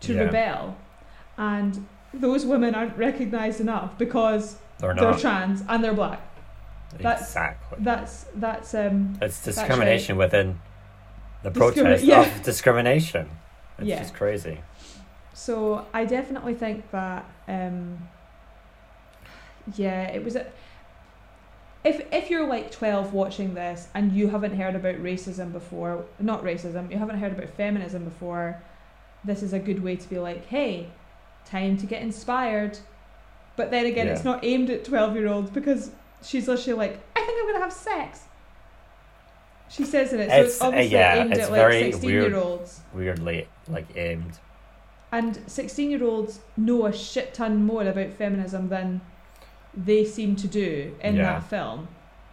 to Yeah. rebel and those women aren't recognized enough because They're they're trans and they're black that's- exactly. that's that's um It's discrimination within the protest yeah. of discrimination. It's Yeah. just crazy. So I definitely think that um yeah it was a if if you're like 12 watching this and you haven't heard about racism before not racism you haven't heard about feminism before this is a good way to be like hey time to get inspired but then again it's not aimed at 12 year olds because she's literally like i think I'm gonna have sex. She says in it, so It's, it's uh, obviously yeah, aimed it's at like sixteen weird. year olds. Weirdly, like aimed. And 16 year olds know a shit ton more about feminism than they seem to do in Yeah. that film.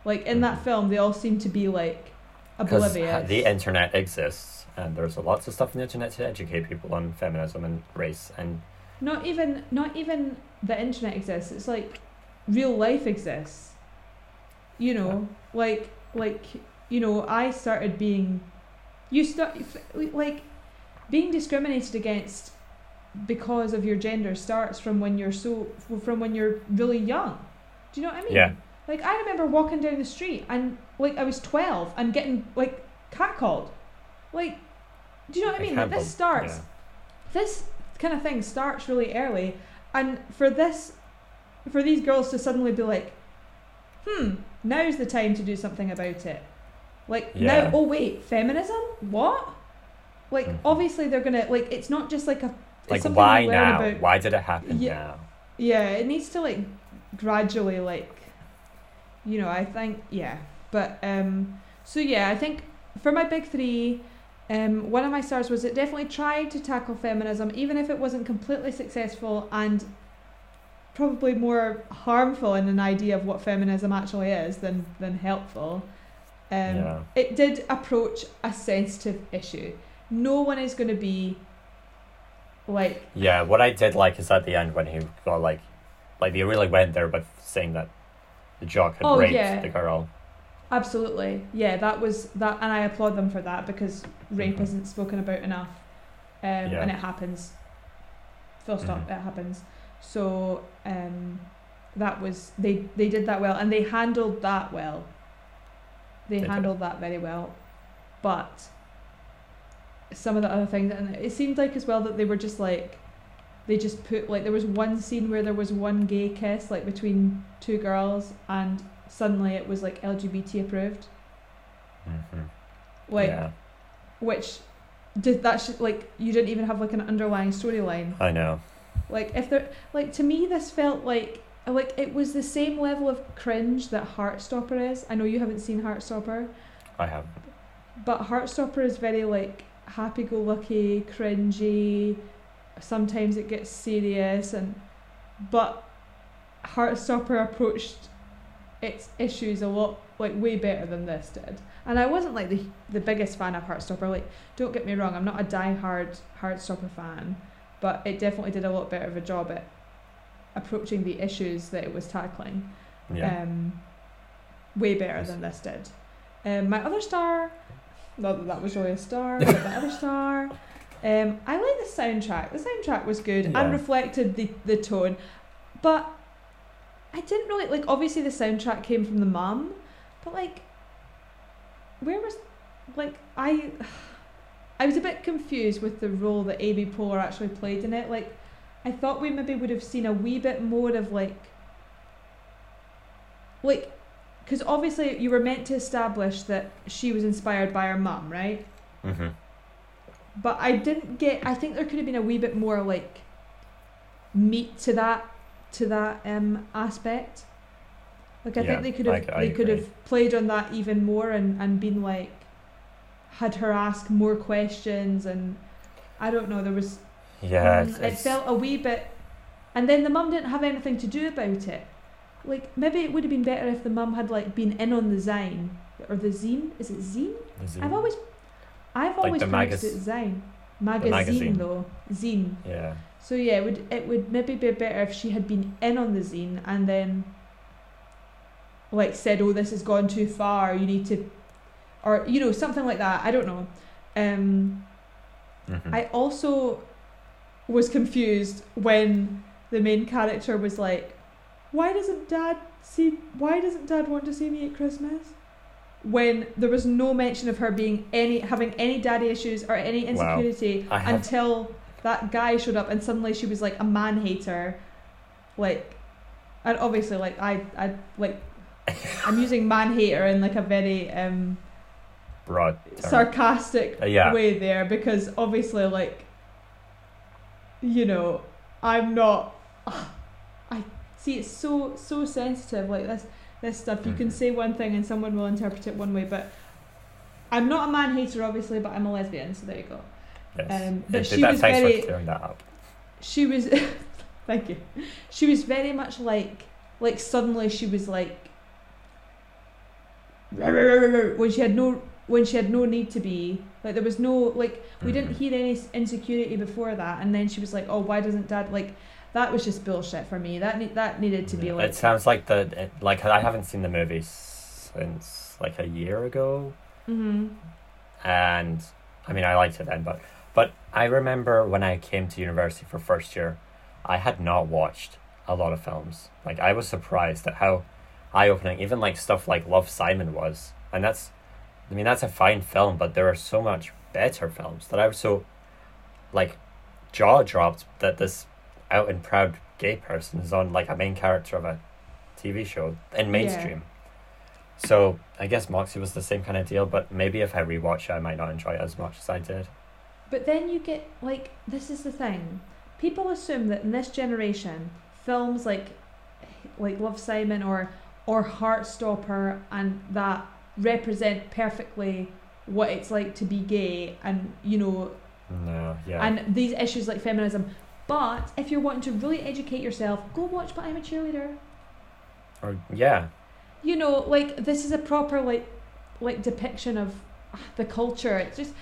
Like, in that Mhm. film, they all seem to be like oblivious. the internet exists, and there's lots of stuff on the internet to educate people on feminism and race, and not even not even the internet exists. It's like real life exists. You know, like like you know, I started being you start like being discriminated against because of your gender starts from when you're so from when you're really young. Do you know what I mean? Yeah. Like I remember walking down the street and like I was 12 and getting like catcalled. Like do you know what I mean? Like this starts yeah. this kind of thing starts really early and for this for these girls to suddenly be like hmm now's the time to do something about it like Yeah. now oh wait feminism what like Mhm. obviously they're gonna like it's not just like a like why now? about- Why did it happen Yeah. now? yeah it needs to like gradually like you know i think yeah but um so yeah i think for my big three um one of my stars was it definitely tried to tackle feminism even if it wasn't completely successful and probably more harmful in an idea of what feminism actually is than than helpful um Yeah. it did approach a sensitive issue no one is going to be like Yeah, what I did like is at the end when he got like, like they really went there by saying that the jock had Oh, raped yeah. the girl. Absolutely, yeah. That was that, and I applaud them for that because rape Mhm. isn't spoken about enough, um, Yeah. and it happens. Full stop. Mhm. It happens. So um, that was they they did that well, and they handled that well. They, They did. handled that very well, but some of the other things, and it seemed like as well that they were just like. They just put like there was one scene where there was one gay kiss like between two girls and suddenly it was like LGBT approved. hmm Like yeah, which did that sh- like you didn't even have like an underlying storyline. I know. Like if there like to me this felt like like it was the same level of cringe that Heartstopper is. I know you haven't seen Heartstopper, I have. but Heartstopper is very like happy go lucky, cringy. Sometimes it gets serious and but Heartstopper approached its issues a lot like way better than this did. And I wasn't like the the biggest fan of Heartstopper. Like don't get me wrong, I'm not a die-hard Heartstopper fan, but it definitely did a lot better of a job at approaching the issues that it was tackling Yeah. um, way better than this did. Um, my other star, not that that was really a star, but other star, um, I like the soundtrack. The soundtrack was good Yeah. and reflected the, the tone, but I didn't really like. Obviously, the soundtrack came from the mum, but like, where was like I. I was a bit confused with the role that Amy Poehler actually played in it. Like, I thought we maybe would have seen a wee bit more of like like because obviously you were meant to establish that she was inspired by her mum right? Hmm but i didn't get i think there could have been a wee bit more like meat to that to that um aspect. Like i Yeah, think they could I have c- I they could agree. have played on that even more and and been like had her ask more questions and i don't know there was Yeah, Mm, it's, it felt a wee bit and then the mum didn't have anything to do about it like maybe it would have been better if the mum had like been in on the zine or the zine is it zine it- i've always i've Like always pronounced it zine magazine, magazine. though. Zine yeah, so yeah it would it would maybe be better if she had been in on the zine and then like said oh this has gone too far. You need to or you know something like that. I don't know. Um hmm I also was confused when the main character was like, "Why doesn't Dad see? Why doesn't Dad want to see me at Christmas?" When there was no mention of her being any having any daddy issues or any insecurity I have- until that guy showed up and suddenly she was like a man hater, like, and obviously like I I like I'm using man hater in like a very um broad. term. sarcastic Uh, yeah. way there because obviously like you know i'm not see it's so so sensitive like this this stuff. You can Mhm. say one thing and someone will interpret it one way, but I'm not a man hater, obviously, but I'm a lesbian, so there you go. Yes. Um, but she was very- for clearing that up. She was, thank you. She was very much like, like suddenly she was like, when she had no, when she had no need to be. Like there was no like we didn't Mhm. hear any insecurity before that, and then she was like, oh, why doesn't dad like? That was just bullshit for me. That ne- that needed to be like. It sounds like the it, like I haven't seen the movie since like a year ago, hmm and I mean I liked it then, but but I remember when I came to university for first year, I had not watched a lot of films. Like I was surprised at how eye opening even like stuff like Love Simon was, and that's I mean that's a fine film, but there are so much better films that I was so like jaw dropped that this out and proud gay person is on like a main character of a TV show in mainstream. So I guess Moxie was the same kind of deal, but maybe if I rewatch it, I might not enjoy it as much as I did. But then you get like this is the thing. People assume that in this generation, films like like Love Simon or or Heartstopper and that represent perfectly what it's like to be gay and you know No, yeah, and these issues like feminism. But if you're wanting to really educate yourself, go watch But I'm a Cheerleader. Or yeah. You know, like this is a proper like like depiction of the culture. It's just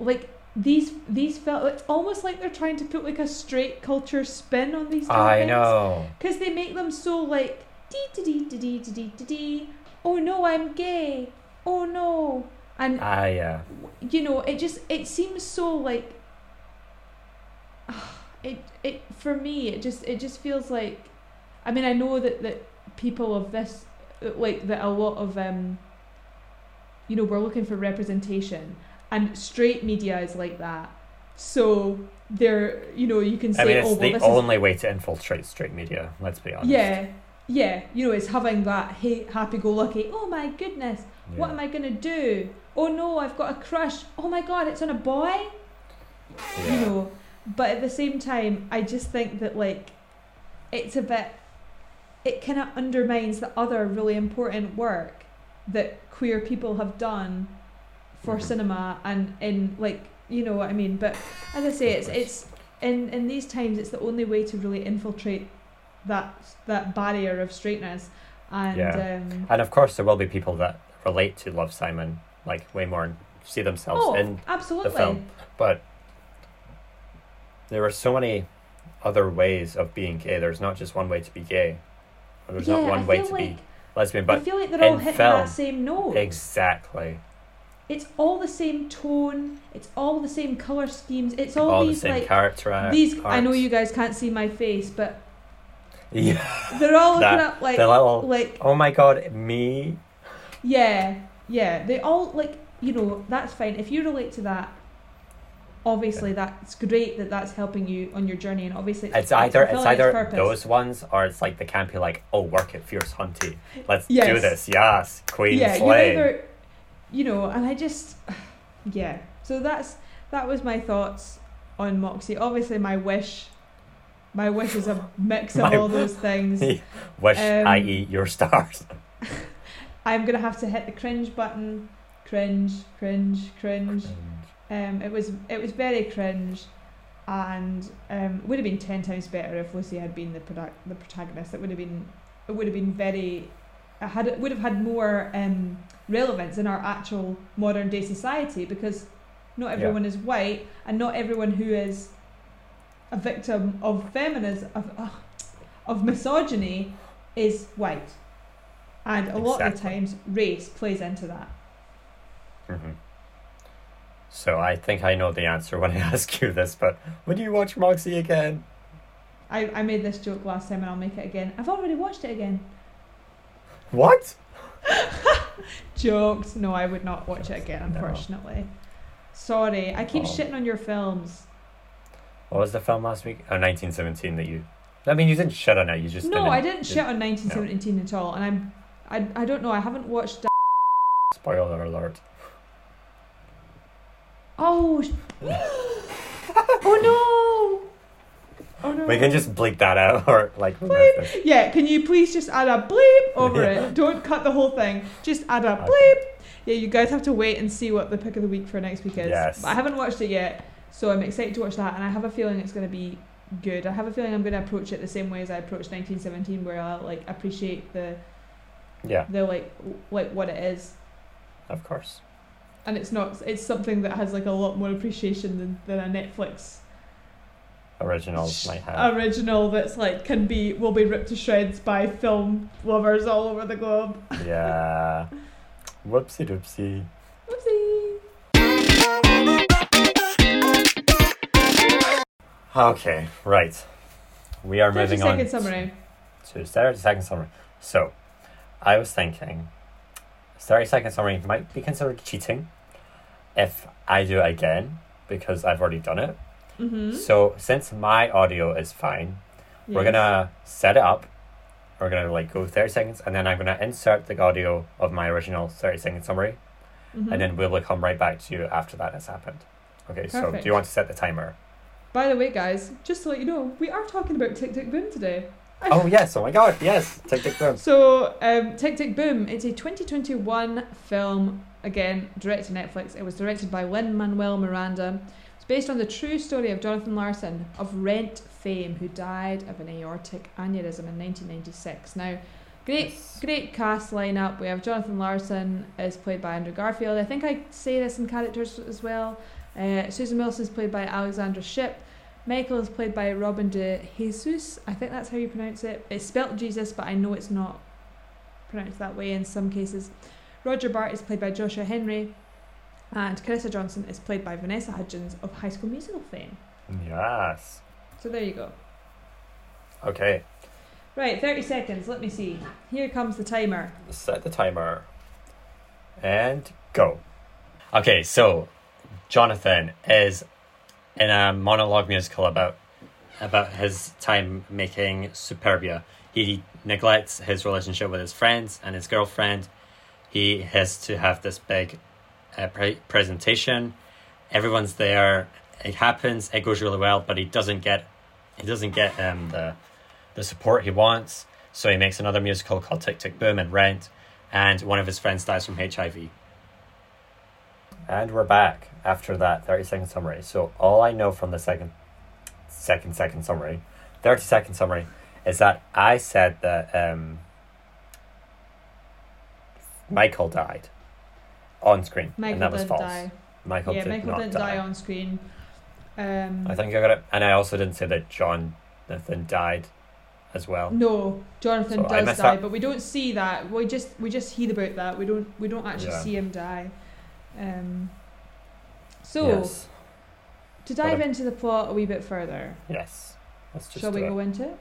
like these these felt it's almost like they're trying to put like a straight culture spin on these I know. Cuz they make them so like dee dee dee dee dee dee dee oh no, I'm gay. Oh no. And ah, uh, yeah. you know, it just it seems so like it it for me it just it just feels like I mean I know that that people of this like that a lot of um you know we're looking for representation and straight media is like that so they're you know you can say I mean it's oh well the only way to infiltrate straight media. Let's be honest. yeah yeah you know it's having that hey, happy-go-lucky oh my goodness Yeah. what am I gonna do oh no I've got a crush oh my god it's on a boy Yeah. you know but at the same time i just think that like it's a bit it kind of undermines the other really important work that queer people have done for Mhm. cinema and in like you know what i mean but as i say it's it's in in these times it's the only way to really infiltrate that that barrier of straightness and Yeah. um And of course, there will be people that relate to Love Simon like way more and see themselves oh in absolutely the film. But there are so many other ways of being gay. There's not just one way to be gay. There's yeah, not one way to like, be lesbian. But I feel like they're all hitting film, that same note. exactly. It's all the same tone. It's all the same color schemes. It's all, All the these same like character act- these. I know you guys can't see my face, but Yeah. they're all looking That- up like the like Oh my god, me. yeah yeah. They all like you know that's fine if you relate to that. Obviously, that's great that that's helping you on your journey, and obviously It's either it's fulfilling either purpose. those ones or it's like the campy like oh work at Fierce Hunty. Let's do this. Yes, Queen yeah, Slay. you either, you know, and I just, yeah. So that's that was my thoughts on Moxie. Obviously, my wish, my wish is a mix of My- all those things. Wish, Um, i.e., your stars. I'm gonna have to hit the cringe button. Cringe, cringe, cringe. Um, it was it was very cringe, and um, would have been ten times better if Lucy had been the product the protagonist. It would have been it would have been very it had it would have had more um, relevance in our actual modern day society because not everyone is white and not everyone who is a victim of feminism of uh, of misogyny is white, and a lot of the times race plays into that. hmm So I think I know the answer when I ask you this, but would you watch Moxie again? I, I made this joke last time and I'll make it again. I've already watched it again. What? Jokes. No, I would not watch it again, No. unfortunately. Sorry. I keep Oh. shitting on your films. What was the film last week? Oh, 1917 that you. I mean, you didn't shit on it. You just no, didn't. I didn't did- shit on 1917 at all. And I'm. I, I don't know. I haven't watched. Spoiler alert. Oh. oh no! Oh no. We can just bleep that out or like this. Yeah, can you please just add a bleep over it? Don't cut the whole thing. Just add a Okay. bleep. Yeah, you guys have to wait and see what the pick of the week for next week is. Yes. But I haven't watched it yet, so I'm excited to watch that, and I have a feeling it's going to be good. I have a feeling I'm going to approach it the same way as I approached 1917, where I like appreciate the Yeah, the like like what it is, of course. And it's not it's something that has like a lot more appreciation than, than a Netflix Originals might have. original that's like can be will be ripped to shreds by film lovers all over the globe. Yeah. Whoopsie doopsie. Whoopsie. Okay, right. We are 30 moving on second summary. to 30 second summary. So, I was thinking 30 second summary might be considered cheating if I do it again because I've already done it. Mm-hmm. So, since my audio is fine, we're gonna set it up. We're gonna like go 30 seconds and then I'm gonna insert the audio of my original 30 second summary Mm-hmm. and then we'll come right back to you after that has happened. Okay, so do you want to set the timer? By the way, guys, just to let you know, we are talking about Tick Tick Boom today. oh, yes, oh my god, yes, tick tick boom. So, um, Tick Tick Boom, it's a 2021 film, again, directed Netflix. It was directed by Lin Manuel Miranda. It's based on the true story of Jonathan Larson of Rent fame, who died of an aortic aneurysm in 1996. Now, great, great cast lineup. We have Jonathan Larson is played by Andrew Garfield. I think I say this in characters as well. Uh, Susan Wilson is played by Alexandra Shipp. Michael is played by Robin de Jesus. I think that's how you pronounce it. It's spelt Jesus, but I know it's not pronounced that way in some cases. Roger Bart is played by Joshua Henry. And Karessa Johnson is played by Vanessa Hudgens of High School Musical fame. Yes. So there you go. Okay, Right, 30 seconds. Let me see. Here comes the timer. set the timer. And go. Okay, so Jonathan is in a monologue musical about about his time making Superbia. He neglects his relationship with his friends and his girlfriend. He has to have this big uh, pre- presentation. Everyone's there. It happens. It goes really well, but he doesn't get he doesn't get um the the support he wants. So he makes another musical called Tick Tick Boom and Rent, and one of his friends dies from HIV. And we're back after that 30 second summary. So all I know from the second second second summary, 30 second summary, is that I said that um, Michael died on screen. Michael and that was false. die. Michael yeah, did Michael not didn't die. die on screen. Um, I think I got it. And I also didn't say that Jonathan died as well. No, Jonathan So does die, up. but we don't see that. We just we just hear about that. We don't we don't actually Yeah. see him die. Um, so yes. to dive But, into the plot a wee bit further, Yes. Let's just shall we go into it?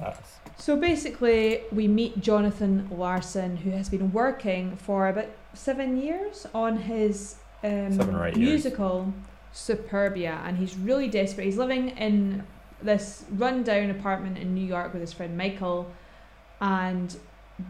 Yes. So basically, we meet Jonathan Larson, who has been working for about seven years on his um, eight years. musical Superbia, and he's really desperate. He's living in this rundown apartment in New York with his friend Michael, and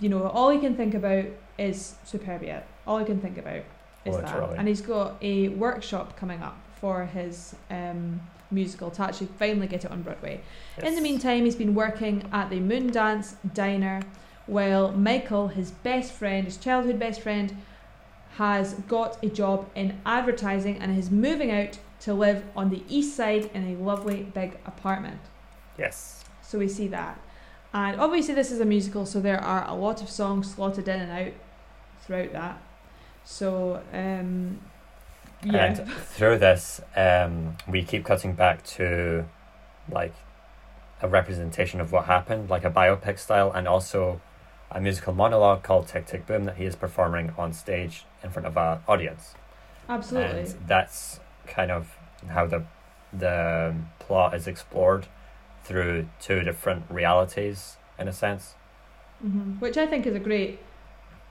you know all he can think about is Superbia. All he can think about is that, and he's got a workshop coming up for his um, musical to actually finally get it on Broadway. In the meantime, he's been working at the Moondance Diner while Michael, his best friend, his childhood best friend, has got a job in advertising and is moving out to live on the east side in a lovely big apartment. Yes. So we see that. And obviously, this is a musical, so there are a lot of songs slotted in and out throughout that. So, um, yeah. And through this, um, we keep cutting back to like a representation of what happened, like a biopic style, and also a musical monologue called Tick Tick Boom that he is performing on stage in front of an audience. Absolutely. And that's kind of how the the plot is explored through two different realities in a sense. hmm Which I think is a great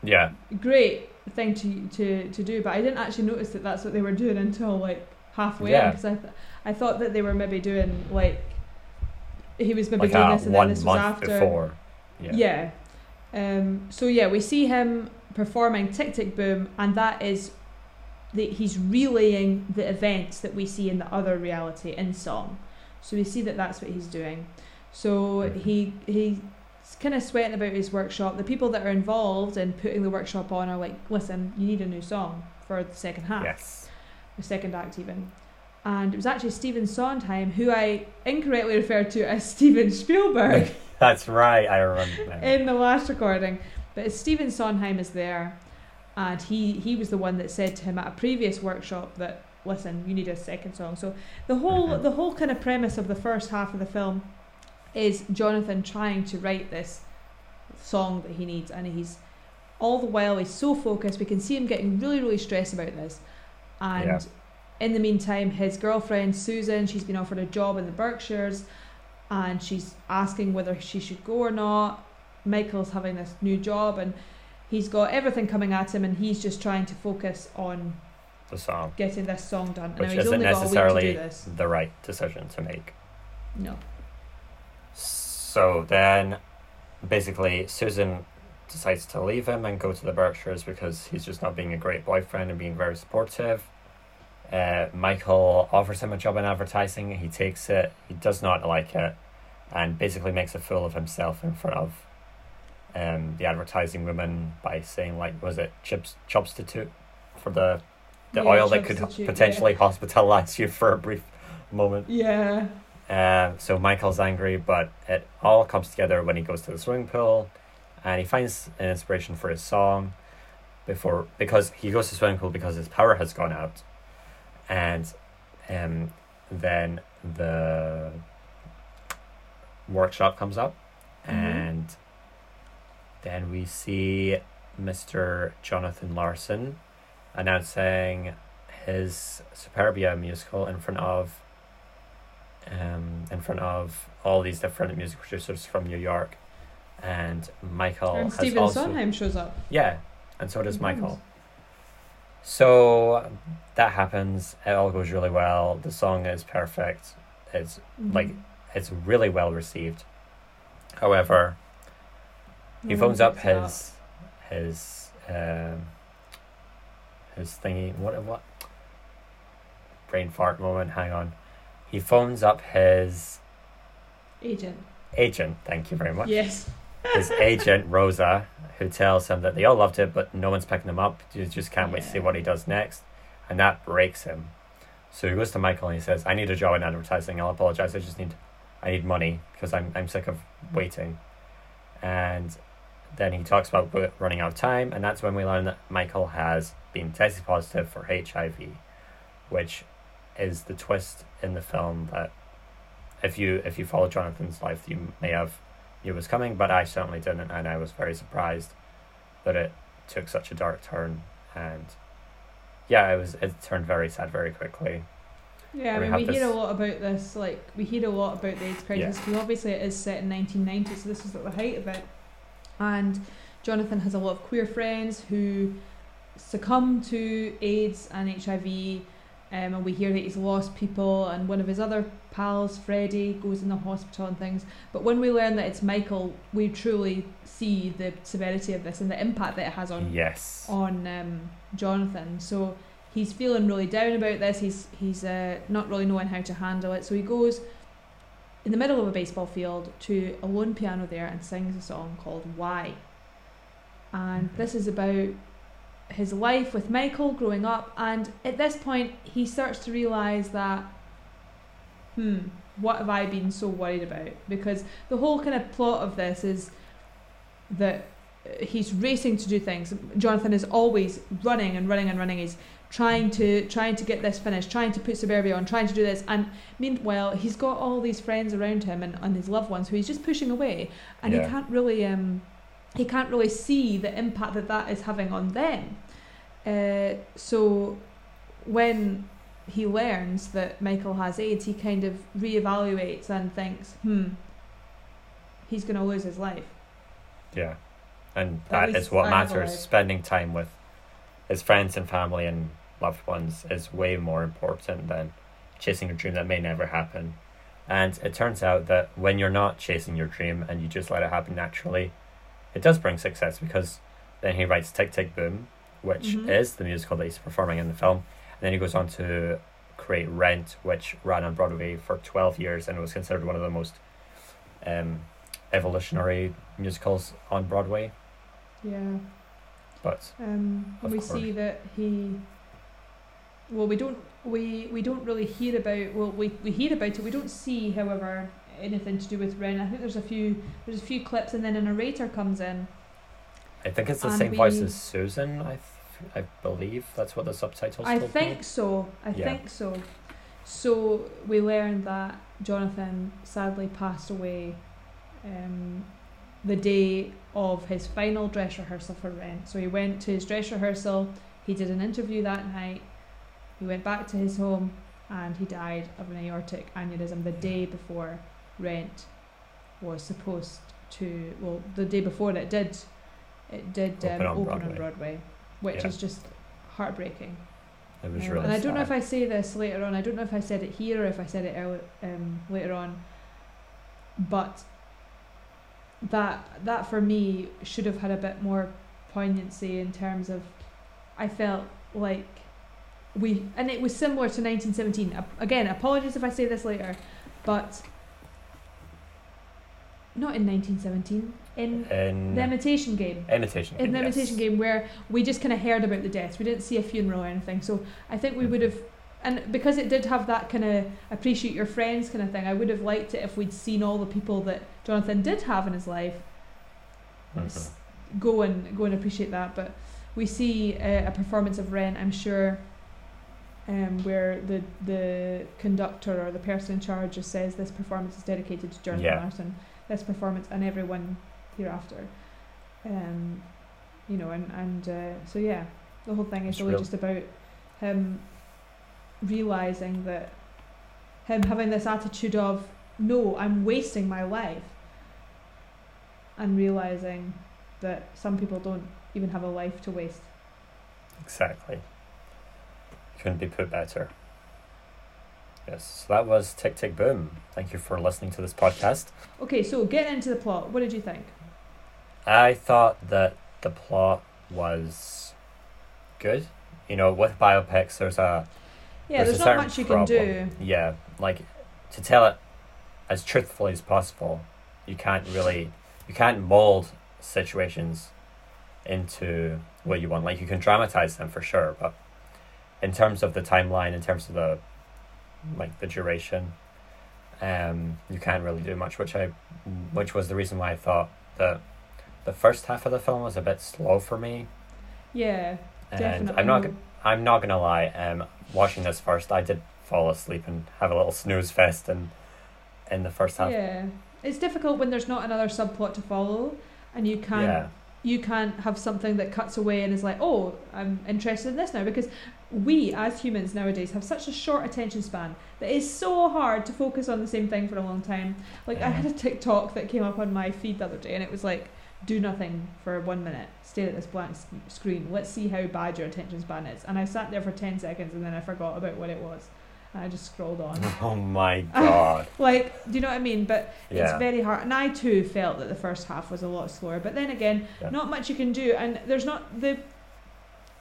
Yeah. great thing to, to, to do, but I didn't actually notice that that's what they were doing until like halfway Yeah. because I, th- I thought that they were maybe doing like he was maybe Like doing uh, this and then this was after. before. Yeah. Yeah. Um, so yeah, we see him performing Tick Tick Boom, and that is that he's relaying the events that we see in the other reality in song. So we see that that's what he's doing. So Mhm. he he's kind of sweating about his workshop. The people that are involved in putting the workshop on are like, listen, you need a new song for the second half, Yes. the second act even. And it was actually Stephen Sondheim, who I incorrectly referred to as Steven Spielberg That's right. I remember. in the last recording. But it's Stephen Sondheim is there, and he he was the one that said to him at a previous workshop that listen, you need a second song. So the whole Mhm. the whole kind of premise of the first half of the film is Jonathan trying to write this song that he needs, and he's all the while he's so focused. We can see him getting really really stressed about this, and. Yeah. In the meantime, his girlfriend Susan, she's been offered a job in the Berkshires, and she's asking whether she should go or not. Michael's having this new job and he's got everything coming at him and he's just trying to focus on the song, getting this song done. which now he's isn't only got a week to necessarily the right decision to make. No. So then, basically, Susan decides to leave him and go to the Berkshires because he's just not being a great boyfriend and being very supportive. Uh, Michael offers him a job in advertising. He takes it. He does not like it, and basically makes a fool of himself in front of um, the advertising woman by saying like, was it chips chopstitute for the the Yeah, oil that could substitute, potentially hospitalize you for a brief moment. Yeah. Uh, so Michael's angry, but it all comes together when he goes to the swimming pool, and he finds an inspiration for his song. Before because he goes to the swimming pool because his power has gone out, and um, then the workshop comes up, Mhm. and then we see Mr. Jonathan Larson announcing his Superbia musical in front of um, in front of all these different music producers from New York, and Michael and has Stephen also Sondheim shows up. yeah, and so does Mhm. Michael. So that happens. It all goes really well. The song is perfect. It's like Mhm. it's really well received. However, he phones up his his um his thingy what what brain fart moment hang on he phones up his agent. agent. Thank you very much. Yes. his agent rosa who tells him that they all loved it but no one's picking him up. You just can't wait to see what he does next. And that breaks him. So he goes to michael and he says i need a job in advertising. I'll apologize. I just need i need money because i'm, I'm sick of waiting. And then he talks about running out of time and that's when we learn that michael has been tested positive for hiv which is the twist in the film that if you if you follow jonathan's life you may have knew was coming but i certainly didn't and i was very surprised that it took such a dark turn and yeah it was it turned very sad very quickly Yeah, I We mean, have we hear this- a lot about this. Like, we hear a lot about the AIDS crisis because obviously it is set in 1990, so this is at the height of it. And Jonathan has a lot of queer friends who succumb to AIDS and HIV, um, and we hear that he's lost people. And one of his other pals, Freddie, goes in the hospital and things. But when we learn that it's Michael, we truly see the severity of this and the impact that it has on yes on um, Jonathan. So he's feeling really down about this. He's he's uh, not really knowing how to handle it. So he goes in the middle of a baseball field to a lone piano there and sings a song called Why. And this is about his life with Michael growing up. And at this point, he starts to realize that, hmm, what have I been so worried about? Because the whole kind of plot of this is that he's racing to do things. Jonathan is always running and running and running. He's trying to trying to get this finished, trying to put Superbia on, trying to do this. And meanwhile, he's got all these friends around him and, and his loved ones who he's just pushing away, and Yeah. he can't really um he can't really see the impact that that is having on them. Uh, so when he learns that Michael has AIDS, he kind of reevaluates and thinks, hmm, he's going to lose his life. yeah and At that is what I have a matters life. spending time with his friends and family and loved ones is way more important than chasing a dream that may never happen and it turns out that when you're not chasing your dream and you just let it happen naturally it does bring success because then he writes tick tick boom which Mhm. is the musical that he's performing in the film and then he goes on to create Rent, which ran on Broadway for 12 years and was considered one of the most um, evolutionary musicals on Broadway. Yeah. But Um, we course. see that he. Well, we don't we we don't really hear about. Well, we we hear about it. We don't see, however, anything to do with Rent. I think there's a few there's a few clips, and then a narrator comes in. I think it's the same voice as Susan. I, th- I believe that's what the subtitles. I think me. so. I Yeah. think so. So we learned that Jonathan sadly passed away um, the day of his final dress rehearsal for Rent. So he went to his dress rehearsal, he did an interview that night, he went back to his home, and he died of an aortic aneurysm the day before Rent was supposed to. Well, the day before it did, it did um, Open on open on Broadway. Broadway, which Yeah. is just heartbreaking. It was Um, really and I don't know if I say this later on. I don't know if I said it here or if I said it early, um, later on. But that that for me should have had a bit more poignancy in terms of I felt like we and it was similar to 1917. Again, apologies if I say this later, but not in 1917 in in the Imitation Game imitation. in Game, the yes. imitation game where we just kind of heard about the deaths we didn't see a funeral or anything so i think we would have and because it did have that kind of appreciate your friends kind of thing i would have liked it if we'd seen all the people that jonathan did have in his life Mhm. go and go and appreciate that but we see uh, a performance of rent i'm sure um, where the the conductor or the person in charge just says this performance is dedicated to Jonathan Yeah. Larson this performance and everyone hereafter um, you know and and uh, so yeah the whole thing is really real- just about him realizing that him having this attitude of no i'm wasting my life and realizing that some people don't even have a life to waste Exactly. Couldn't be put better. Yes, so that was Tick Tick Boom. Thank you for listening to this podcast. okay so getting into the plot what did you think I thought that the plot was good. You know, with biopics, there's a yeah There's there's, not much you can do yeah, like to tell it as truthfully as possible. You can't really, you can't mold situations into what you want. Like you can dramatize them for sure, but in terms of the timeline, in terms of the like the duration, um, you can't really do much. Which I, which was the reason why I thought that the first half of the film was a bit slow for me. yeah And definitely I'm not. I'm not gonna lie. Um, watching this first, I did fall asleep and have a little snooze fest in, in the first half. yeah it's difficult when there's not another subplot to follow and you can't Yeah. You can't have something that cuts away and is like, oh, I'm interested in this now because we as humans nowadays have such a short attention span that it's so hard to focus on the same thing for a long time. Like I had a TikTok that came up on my feed the other day and it was like, do nothing for one minute, stare at this blank screen. Let's see how bad your attention span is. And I sat there for ten seconds and then I forgot about what it was. I just scrolled on. Oh my god. like, do you know what I mean? But it's very hard. And I too felt that the first half was a lot slower. But then again, Yeah. not much you can do. And there's not the.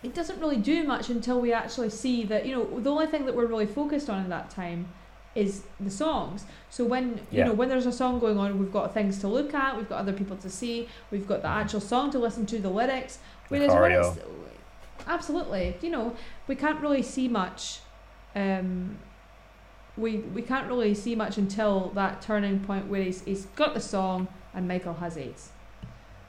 It doesn't really do much until we actually see that, you know, the only thing that we're really focused on in that time is the songs. So when, you know, when there's a song going on, we've got things to look at, we've got other people to see, we've got the actual song to listen to, the lyrics. The Whereas when choreo. it's, absolutely, you know, we can't really see much. Um, we we can't really see much until that turning point where he's he's got the song and Michael has AIDS,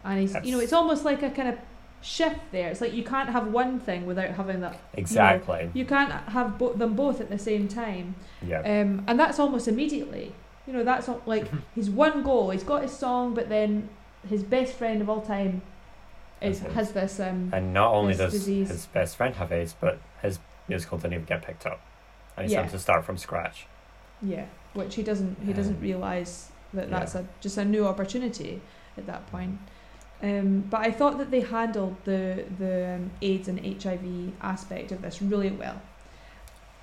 and he's you know it's almost like a kind of shift there. It's like you can't have one thing without having that. Exactly. You can't have bo- them both at the same time, Yeah. um, and that's almost immediately. You know that's not like his one goal. He's got his song, but then his best friend of all time is Has has this um And not only does disease. his best friend have AIDS, but his musical didn't even get picked up. And he's Yeah. having to start from scratch. Yeah, which he doesn't he doesn't Um, realize that yeah. that's a just a new opportunity at that point. Um, but I thought that they handled the the um, AIDS and HIV aspect of this really well.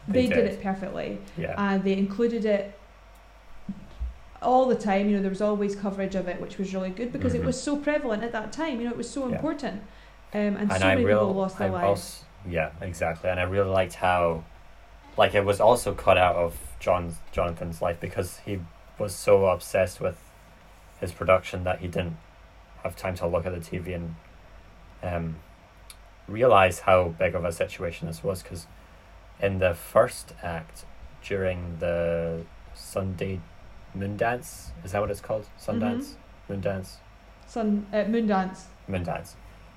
They, They did. did. it perfectly, Yeah. and they included it all the time. You know, there was always coverage of it, which was really good because it Mhm. was so prevalent at that time. You know, it was so Yeah. important, um, and, and so I many real, people lost their I lives. also, yeah, exactly. And I really liked how like it was also cut out of John Jonathan's life because he was so obsessed with his production that he didn't have time to look at the TV and um, realize how big of a situation this was. Because in the first act during the Sunday moon dance is that what it's called? Sundance? Moon dance? Sun uh, moon dance. moon dance.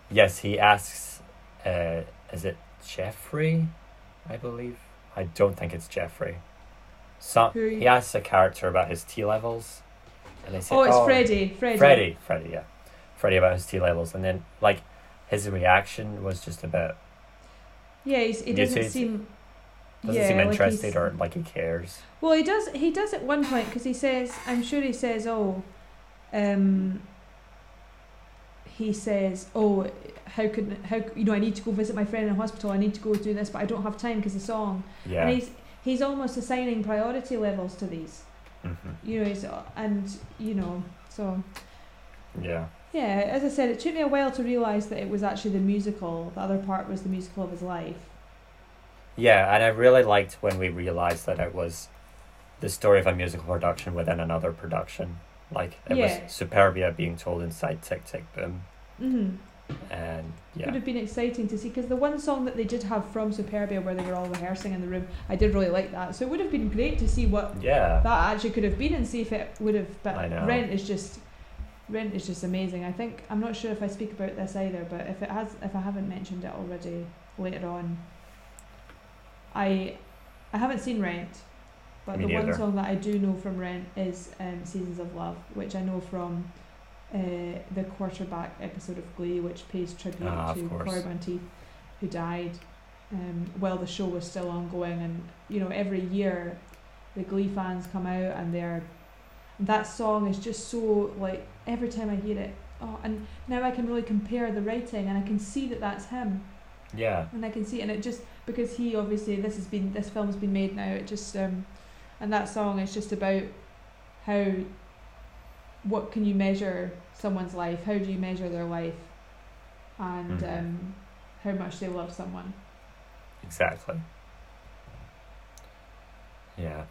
Yes he asks uh, is it Jeffrey I believe I don't think it's Jeffrey some Who- he asks a character about his T levels and they say Oh, it's Freddie. Freddie. Freddie, Freddie, yeah, Freddie about his T levels, and then like his reaction was just about Yeah, he's, he doesn't see- seem. doesn't yeah, seem interested he's- or like he cares. Well, he does. He does at one point because he says, "I'm sure he says, oh, um, he says, oh, how could how you know I need to go visit my friend in hospital. I need to go do this, but I don't have time because the song." Yeah, And he's he's almost assigning priority levels to these. hmm You know, he's and you know so. yeah, Yeah, as I said, it took me a while to realise that it was actually the musical. The other part was the musical of his life. yeah, and I really liked when we realized that it was the story of a musical production within another production. Like it Yeah. was Superbia being told inside Tick Tick Boom, Mm-hmm. and Would yeah, have been exciting to see because the one song that they did have from Superbia where they were all rehearsing in the room, I did really like that. So it would have been great to see what yeah, that actually could have been and see if it would have. But. Rent is just, Rent is just amazing. I think I'm not sure if I speak about this either, but if it has, if I haven't mentioned it already later on, I, I haven't seen Rent, but Me the one song that I do know from Rent is um, Seasons of Love, which I know from. Uh, the quarterback episode of Glee, which pays tribute Ah, to. Cory Monteith, who died um, while the show was still ongoing. And you know, every year the Glee fans come out and they're that song is just so like every time I hear it. Oh, and now I can really compare the writing and I can see that that's him yeah, and I can see and it just because he obviously this has been this film's been made now it just um and that song is just about how what can you measure someone's life how do you measure their life and Mhm. um how much they love someone exactly. Yeah,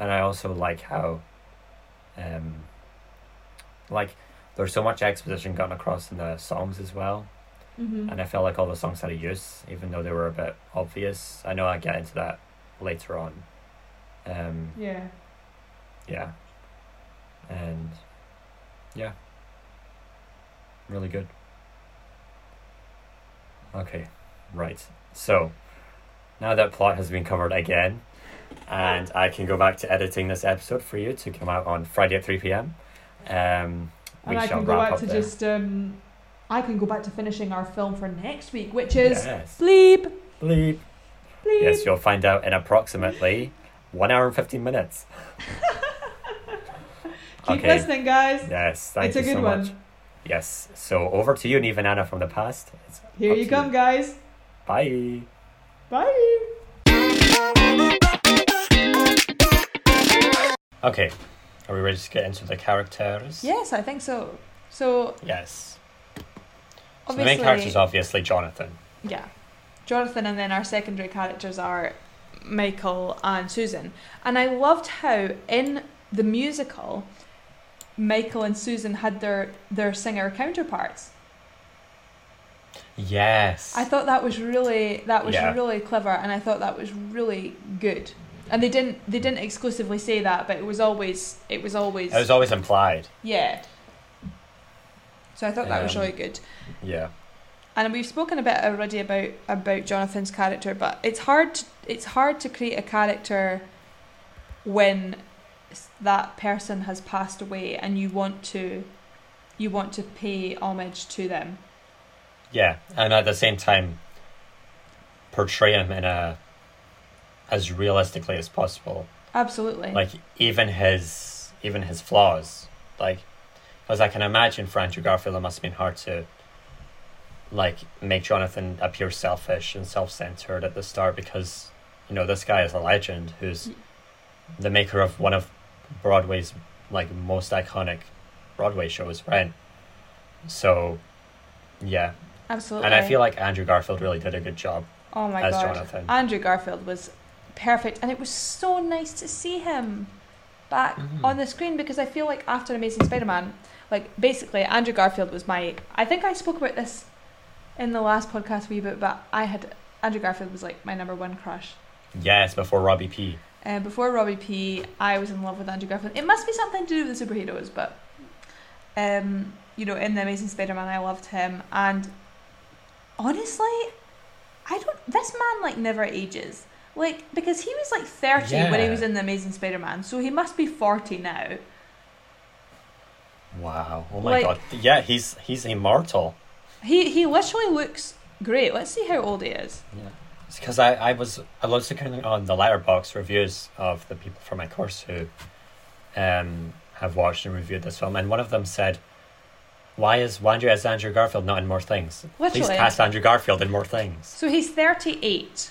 and I also like how, um, like there's so much exposition gotten across in the songs as well, mm-hmm. and I felt like all the songs had a use, even though they were a bit obvious. I know I get into that later on. Um, yeah yeah, and yeah, really good. Okay, right. So now that plot has been covered again, and I can go back to editing this episode for you to come out on Friday at three p.m. Um, we and I can go back to there. just um I can go back to finishing our film for next week which is yes, bleep bleep. bleep Yes, you'll find out in approximately one hour and fifteen minutes. keep okay. listening guys Yes, thank it's you a good so one much. Yes. So over to you, Annah from the past. It's here you come guys Bye. bye Okay. Are we ready to get into the characters? yes I think so so Yes. So the main character is obviously Jonathan. Yeah. Jonathan and then our secondary characters are Michael and Susan. And I loved how in the musical Michael and Susan had their their singer counterparts. Yes. I thought that was really that was Yeah. really clever and I thought that was really good. And they didn't they didn't exclusively say that, but it was always it was always it was always implied. yeah. So I thought that was Um, really good. Yeah. And we've spoken a bit already about about Jonathan's character, but it's hard to, it's hard to create a character when that person has passed away and you want to you want to pay homage to them. Yeah. And at the same time portray him in a as realistically as possible. Absolutely. Like even his even his flaws. Like because I can imagine for Andrew Garfield it must have been hard to like make Jonathan appear selfish and self centered at the start because you know this guy is a legend who's the maker of one of Broadway's like most iconic Broadway shows, Rent. So yeah. Absolutely. And I feel like Andrew Garfield really did a good job oh my as god. Jonathan. Andrew Garfield was perfect, and it was so nice to see him back Mhm. on the screen because I feel like after Amazing Spider-Man, like basically Andrew Garfield was my. I think I spoke about this in the last podcast we bit, but I had Andrew Garfield was like my number one crush. Yes, before Robbie P. Uh, before Robbie P, I was in love with Andrew Garfield. It must be something to do with the superheroes, but um, you know, in the Amazing Spider-Man, I loved him, and honestly, I don't. This man like never ages. Like because he was like thirty when he was in the Amazing Spider-Man, so he must be forty now. Wow. Oh my Like- god. Yeah, he's he's immortal. He he literally looks great. Let's see how old he is. Yeah. It's because I, I was I was looking on the Letterboxd reviews of the people from my course who um have watched and reviewed this film and one of them said why is why is Andrew Garfield not in more things? Please cast Andrew Garfield in more things. So he's thirty-eight.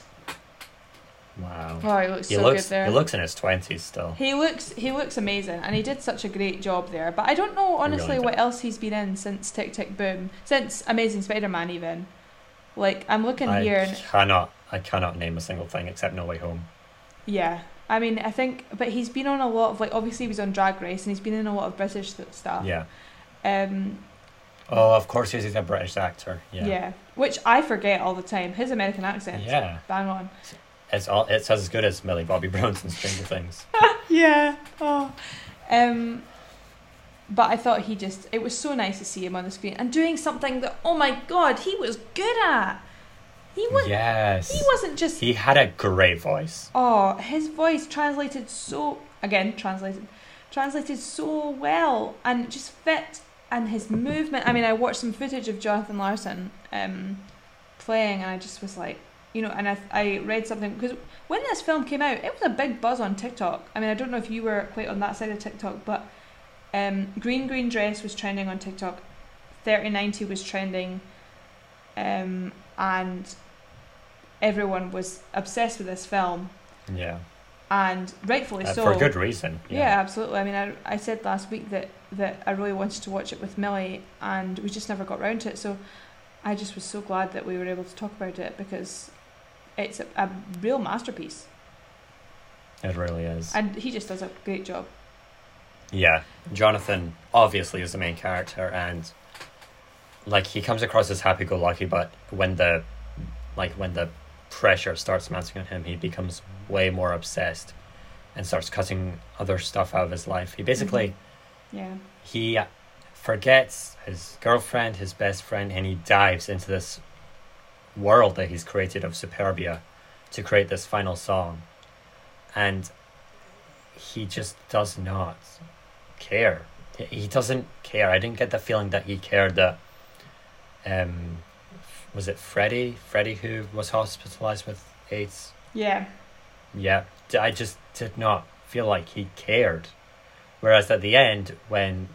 Wow. Oh, he looks he so looks good there. he looks in his twenties still. He looks he looks amazing, and he did such a great job there. But I don't know honestly really what else he's been in since Tick Tick Boom, since Amazing Spider-Man even. Like I'm looking I here, and cannot I cannot name a single thing except No Way Home. yeah, I mean I think, but he's been on a lot of like obviously he was on Drag Race, and he's been in a lot of British stuff. Yeah. Um. Oh, of course he's a British actor. Yeah. Yeah. Which I forget all the time. His American accent. Yeah. Bang on. It's all it's as good as Millie Bobby Brown's in Stranger Things. Yeah. Oh. Um. But I thought he just, it was so nice to see him on the screen and doing something that, oh my god, he was good at. He was, yes. he wasn't just He had a great voice. Oh, his voice translated so again translated translated so well and just fit and his movement. I mean, I watched some footage of Jonathan Larson um, playing and I just was like, you know, and I I read something because when this film came out, it was a big buzz on TikTok. I mean, I don't know if you were quite on that side of TikTok, but um, Green Green Dress was trending on TikTok. 3090 was trending um, and everyone was obsessed with this film Yeah. and rightfully Uh, so. for a good reason. Yeah, absolutely. I mean, I, I said last week that, that I really wanted to watch it with Millie, and we just never got round to it. So I just was so glad that we were able to talk about it because it's a, a real masterpiece, It really is. and he just does a great job. Yeah. Jonathan obviously is the main character and like he comes across as happy go lucky, but when the like when the pressure starts mounting on him, he becomes way more obsessed and starts cutting other stuff out of his life. He basically mm-hmm. Yeah, he forgets his girlfriend, his best friend, and he dives into this world that he's created of Superbia to create this final song. And he just does not care. He doesn't care. I didn't get the feeling that he cared that um was it Freddie? Freddie who was hospitalized with AIDS? yeah, Yeah, I just did not feel like he cared. Whereas at the end, when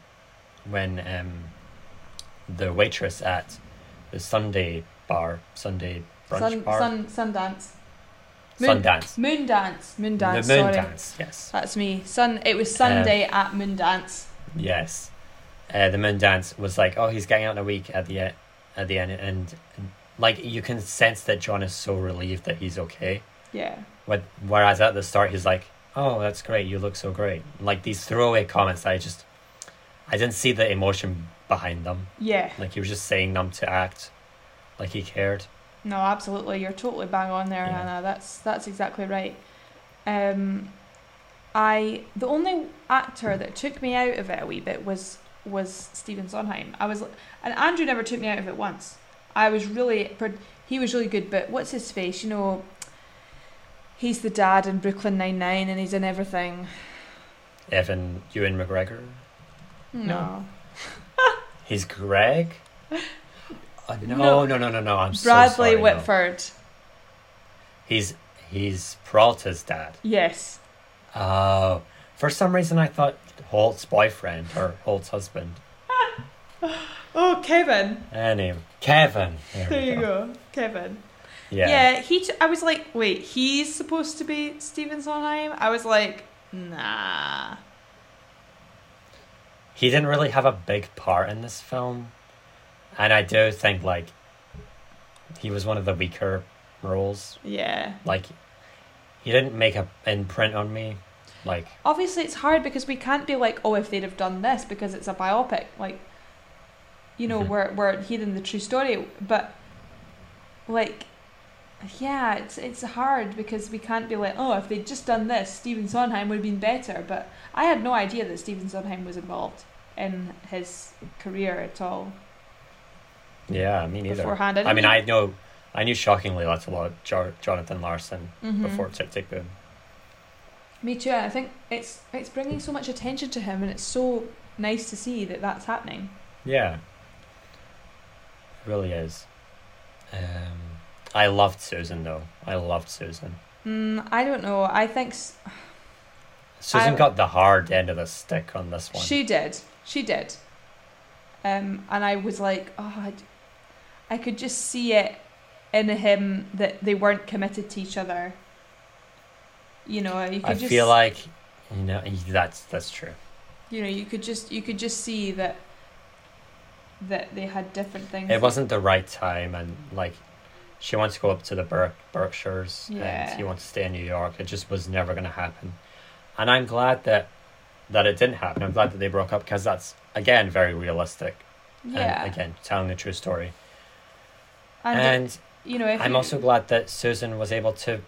when um, the waitress at the Sunday bar, Sunday brunch sun, bar, sun, Sundance, Moon- Sundance, Moon Dance, Moon Dance. the moon sorry, dance, yes, that's me. Sun. It was Sunday at Moon Dance. yes, uh, the moon dance was like, oh, he's getting out in a week at the at the end, and, and like you can sense that John is so relieved that he's okay. Yeah, What, whereas at the start he's like, "Oh, that's great. You look so great." Like these throwaway comments, I just, I didn't see the emotion behind them. yeah. Like he was just saying them to act, like he cared. No, absolutely. You're totally bang on there, Yeah. Hannah. That's that's exactly right. Um, I the only actor that took me out of it a wee bit was was Stephen Sondheim. I was and Andrew never took me out of it once. I was really he was really good, but what's his face? You know, he's the dad in Brooklyn Nine Nine, and he's in everything. Evan Ewan McGregor. No, He's Greg. Uh, no, No. no, no, no, no. I'm so Bradley sorry, no. Whitford. He's he's Peralta's dad. Yes. Oh, for some reason I thought Holt's boyfriend or Holt's husband. Oh, Kevin. Anyway, Kevin. There, There you go, Kevin. Yeah. Yeah, he. T- I was like, wait, he's supposed to be Stephen Sondheim. I was like, nah. he didn't really have a big part in this film and i do think like he was one of the weaker roles Yeah, like he didn't make a imprint on me. Like obviously it's hard because we can't be like, oh, if they'd have done this because it's a biopic, like, you know, Mhm. we're we're hearing the true story, but like, yeah, it's it's hard because we can't be like, oh, if they'd just done this, Stephen Sondheim would have been better. But I had no idea that Stephen Sondheim was involved in his career at all yeah, me neither. beforehand. I mean, I know, I knew shockingly lots about jo- Jonathan Larson Mhm. before Tick Tick Boom. Me too. I think it's it's bringing so much attention to him, and it's so nice to see that that's happening. Yeah, it really is. Um, I loved Susan though. I loved Susan. Mm, I don't know. I think s- Susan I- got the hard end of the stick on this one. she did. She did. Um, and I was like, oh, I, I could just see it in him that they weren't committed to each other. You know, you could I just feel like, you know, that's that's true. you know you could just you could just see that that they had different things. It wasn't the right time, and like, she wants to go up to the Berk- Berkshires, Yeah. and he wants to stay in New York. It just was never going to happen, and I'm glad that that it didn't happen. I'm glad that they broke up because that's again very realistic, Yeah, and again telling the true story. And, And you know, if I'm you- also glad that Susan was able to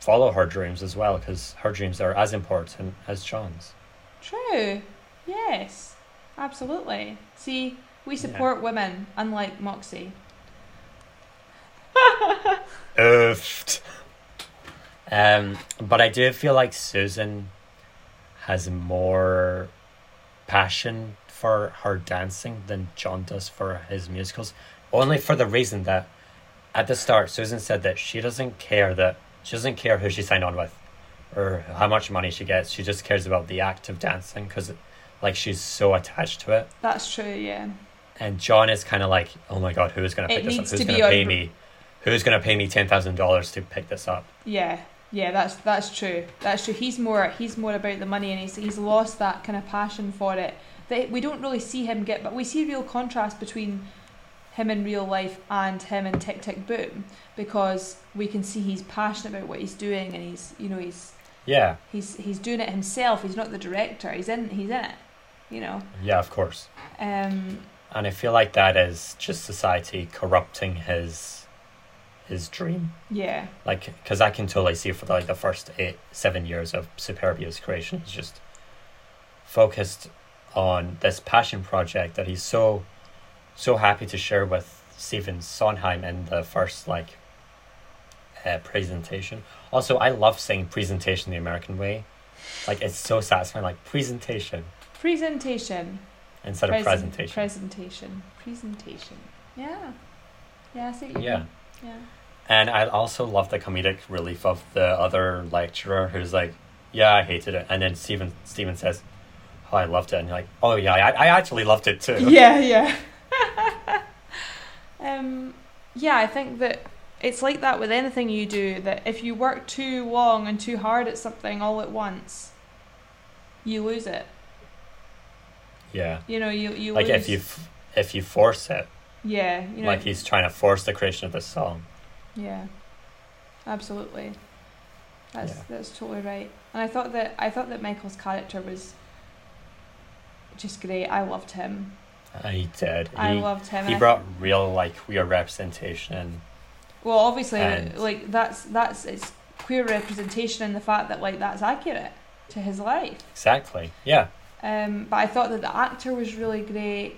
follow her dreams as well because her dreams are as important as John's. True. Yes. Absolutely. See, we support women, unlike Moxie. Oofed. Um, but I do feel like Susan has more passion for her dancing than John does for his musicals. Only for the reason that at the start, Susan said that she doesn't care that she doesn't care who she signed on with or how much money she gets. She just cares about the act of dancing because, like, she's so attached to it. That's true. Yeah. And John is kind of like, oh my god, who is going to It pick this up? Who's going to pay on- me? Who's going to pay me ten thousand dollars to pick this up? Yeah. Yeah. That's that's true. That's true. He's more he's more about the money, and he's he's lost that kind of passion for it. That we don't really see him get, but we see real contrast between him in real life and him in Tick Tick Boom because we can see he's passionate about what he's doing, and he's you know he's Yeah, he's he's doing it himself. He's not the director. He's in he's in it. You know. yeah, of course. Um. And I feel like that is just society corrupting his his dream. Yeah. Like, because I can totally see for like the first eight, seven years of Superbia's creation, he's just focused on this passion project that he's so, so happy to share with Stephen Sondheim in the first like uh, presentation. Also, I love saying presentation the American way. Like, it's so satisfying. Like presentation Presentation. instead of presentation. Presentation. Presentation. Yeah. Yeah. I see Yeah. mean. Yeah. And I also love the comedic relief of the other lecturer who's like, "Yeah, I hated it," and then Stephen Stephen says, "Oh, I loved it," and you're like, "Oh yeah, I, I actually loved it too." Yeah. Yeah. um. Yeah. I think that it's like that with anything you do. That if you work too long and too hard at something all at once, you lose it. Yeah. You know. You you Like lose. if you f- if you force it, Yeah. You know. like he's trying to force the creation of this song. Yeah, absolutely. That's Yeah. that's totally right. And I thought that I thought that Michael's character was just great. I loved him. He did. He, I loved him. he brought real like queer representation. well, obviously, and- like that's that's it's queer representation in the fact that like that's accurate to his life. Exactly. Yeah. Um, but I thought that the actor was really great.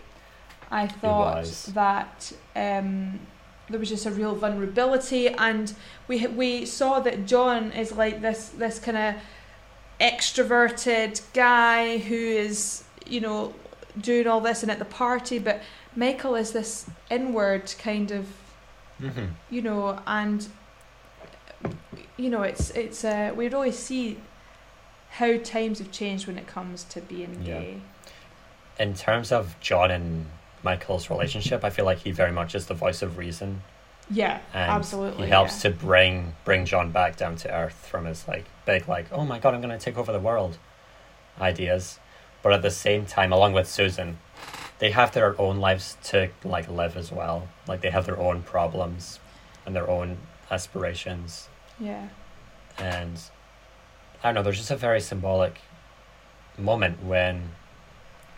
I thought that um, there was just a real vulnerability, and we we saw that John is like this this kind of extroverted guy who is you know doing all this and at the party, but Michael is this inward kind of hmm you know, and you know, it's it's uh, we really see how times have changed when it comes to being Yeah. gay. In terms of John and Michael's relationship, I feel like he very much is the voice of reason. Yeah, and absolutely. he helps yeah. to bring bring John back down to earth from his like big like oh my god I'm gonna take over the world ideas, but at the same time along with Susan, they have their own lives to like live as well. Like they have their own problems and their own aspirations, Yeah, and I don't know. There's just a very symbolic moment when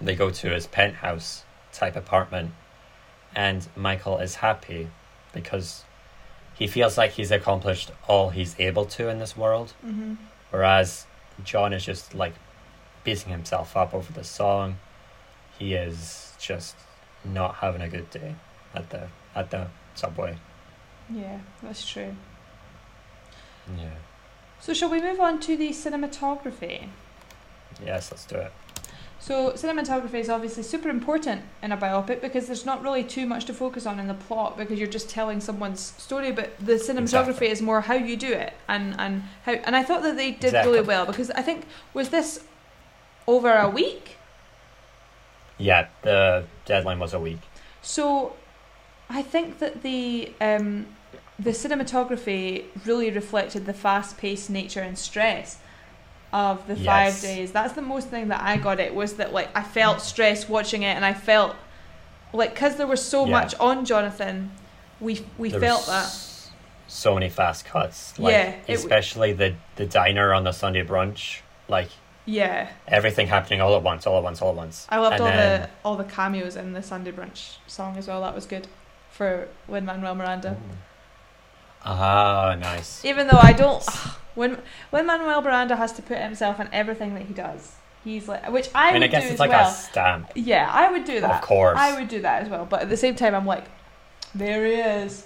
they go to his penthouse type apartment, and Michael is happy because he feels like he's accomplished all he's able to in this world, Mm-hmm. whereas John is just like beating himself up over the song. He is just not having a good day at the at the subway. Yeah, that's true. Yeah. So shall we move on to the cinematography? Yes, let's do it. So cinematography is obviously super important in a biopic because there's not really too much to focus on in the plot because you're just telling someone's story, but the cinematography Exactly. is more how you do it and and how and I thought that they did Exactly. really well because I think was this over a week. Yeah, the deadline was a week. So I think that the um, the cinematography really reflected the fast paced nature and stress of the five days. That's the most thing that I got it was that like I felt stress watching it and I felt like because there was so Yeah. much on Jonathan, we we There felt that. So many fast cuts. Like, Yeah, it w- especially the the diner on the Sunday brunch. Like Yeah, everything happening all at once, all at once, all at once. I loved And all then- the all the cameos in the Sunday brunch song as well. That was good for Lin Manuel Miranda. Ah, nice. Even though I don't, when Lin-Manuel Miranda has to put himself in everything that he does, he's like, which I, I mean, I would guess do it's as like well. a stamp, Yeah, I would do that. of course. I would do that as well. But at the same time, I'm like, there he is.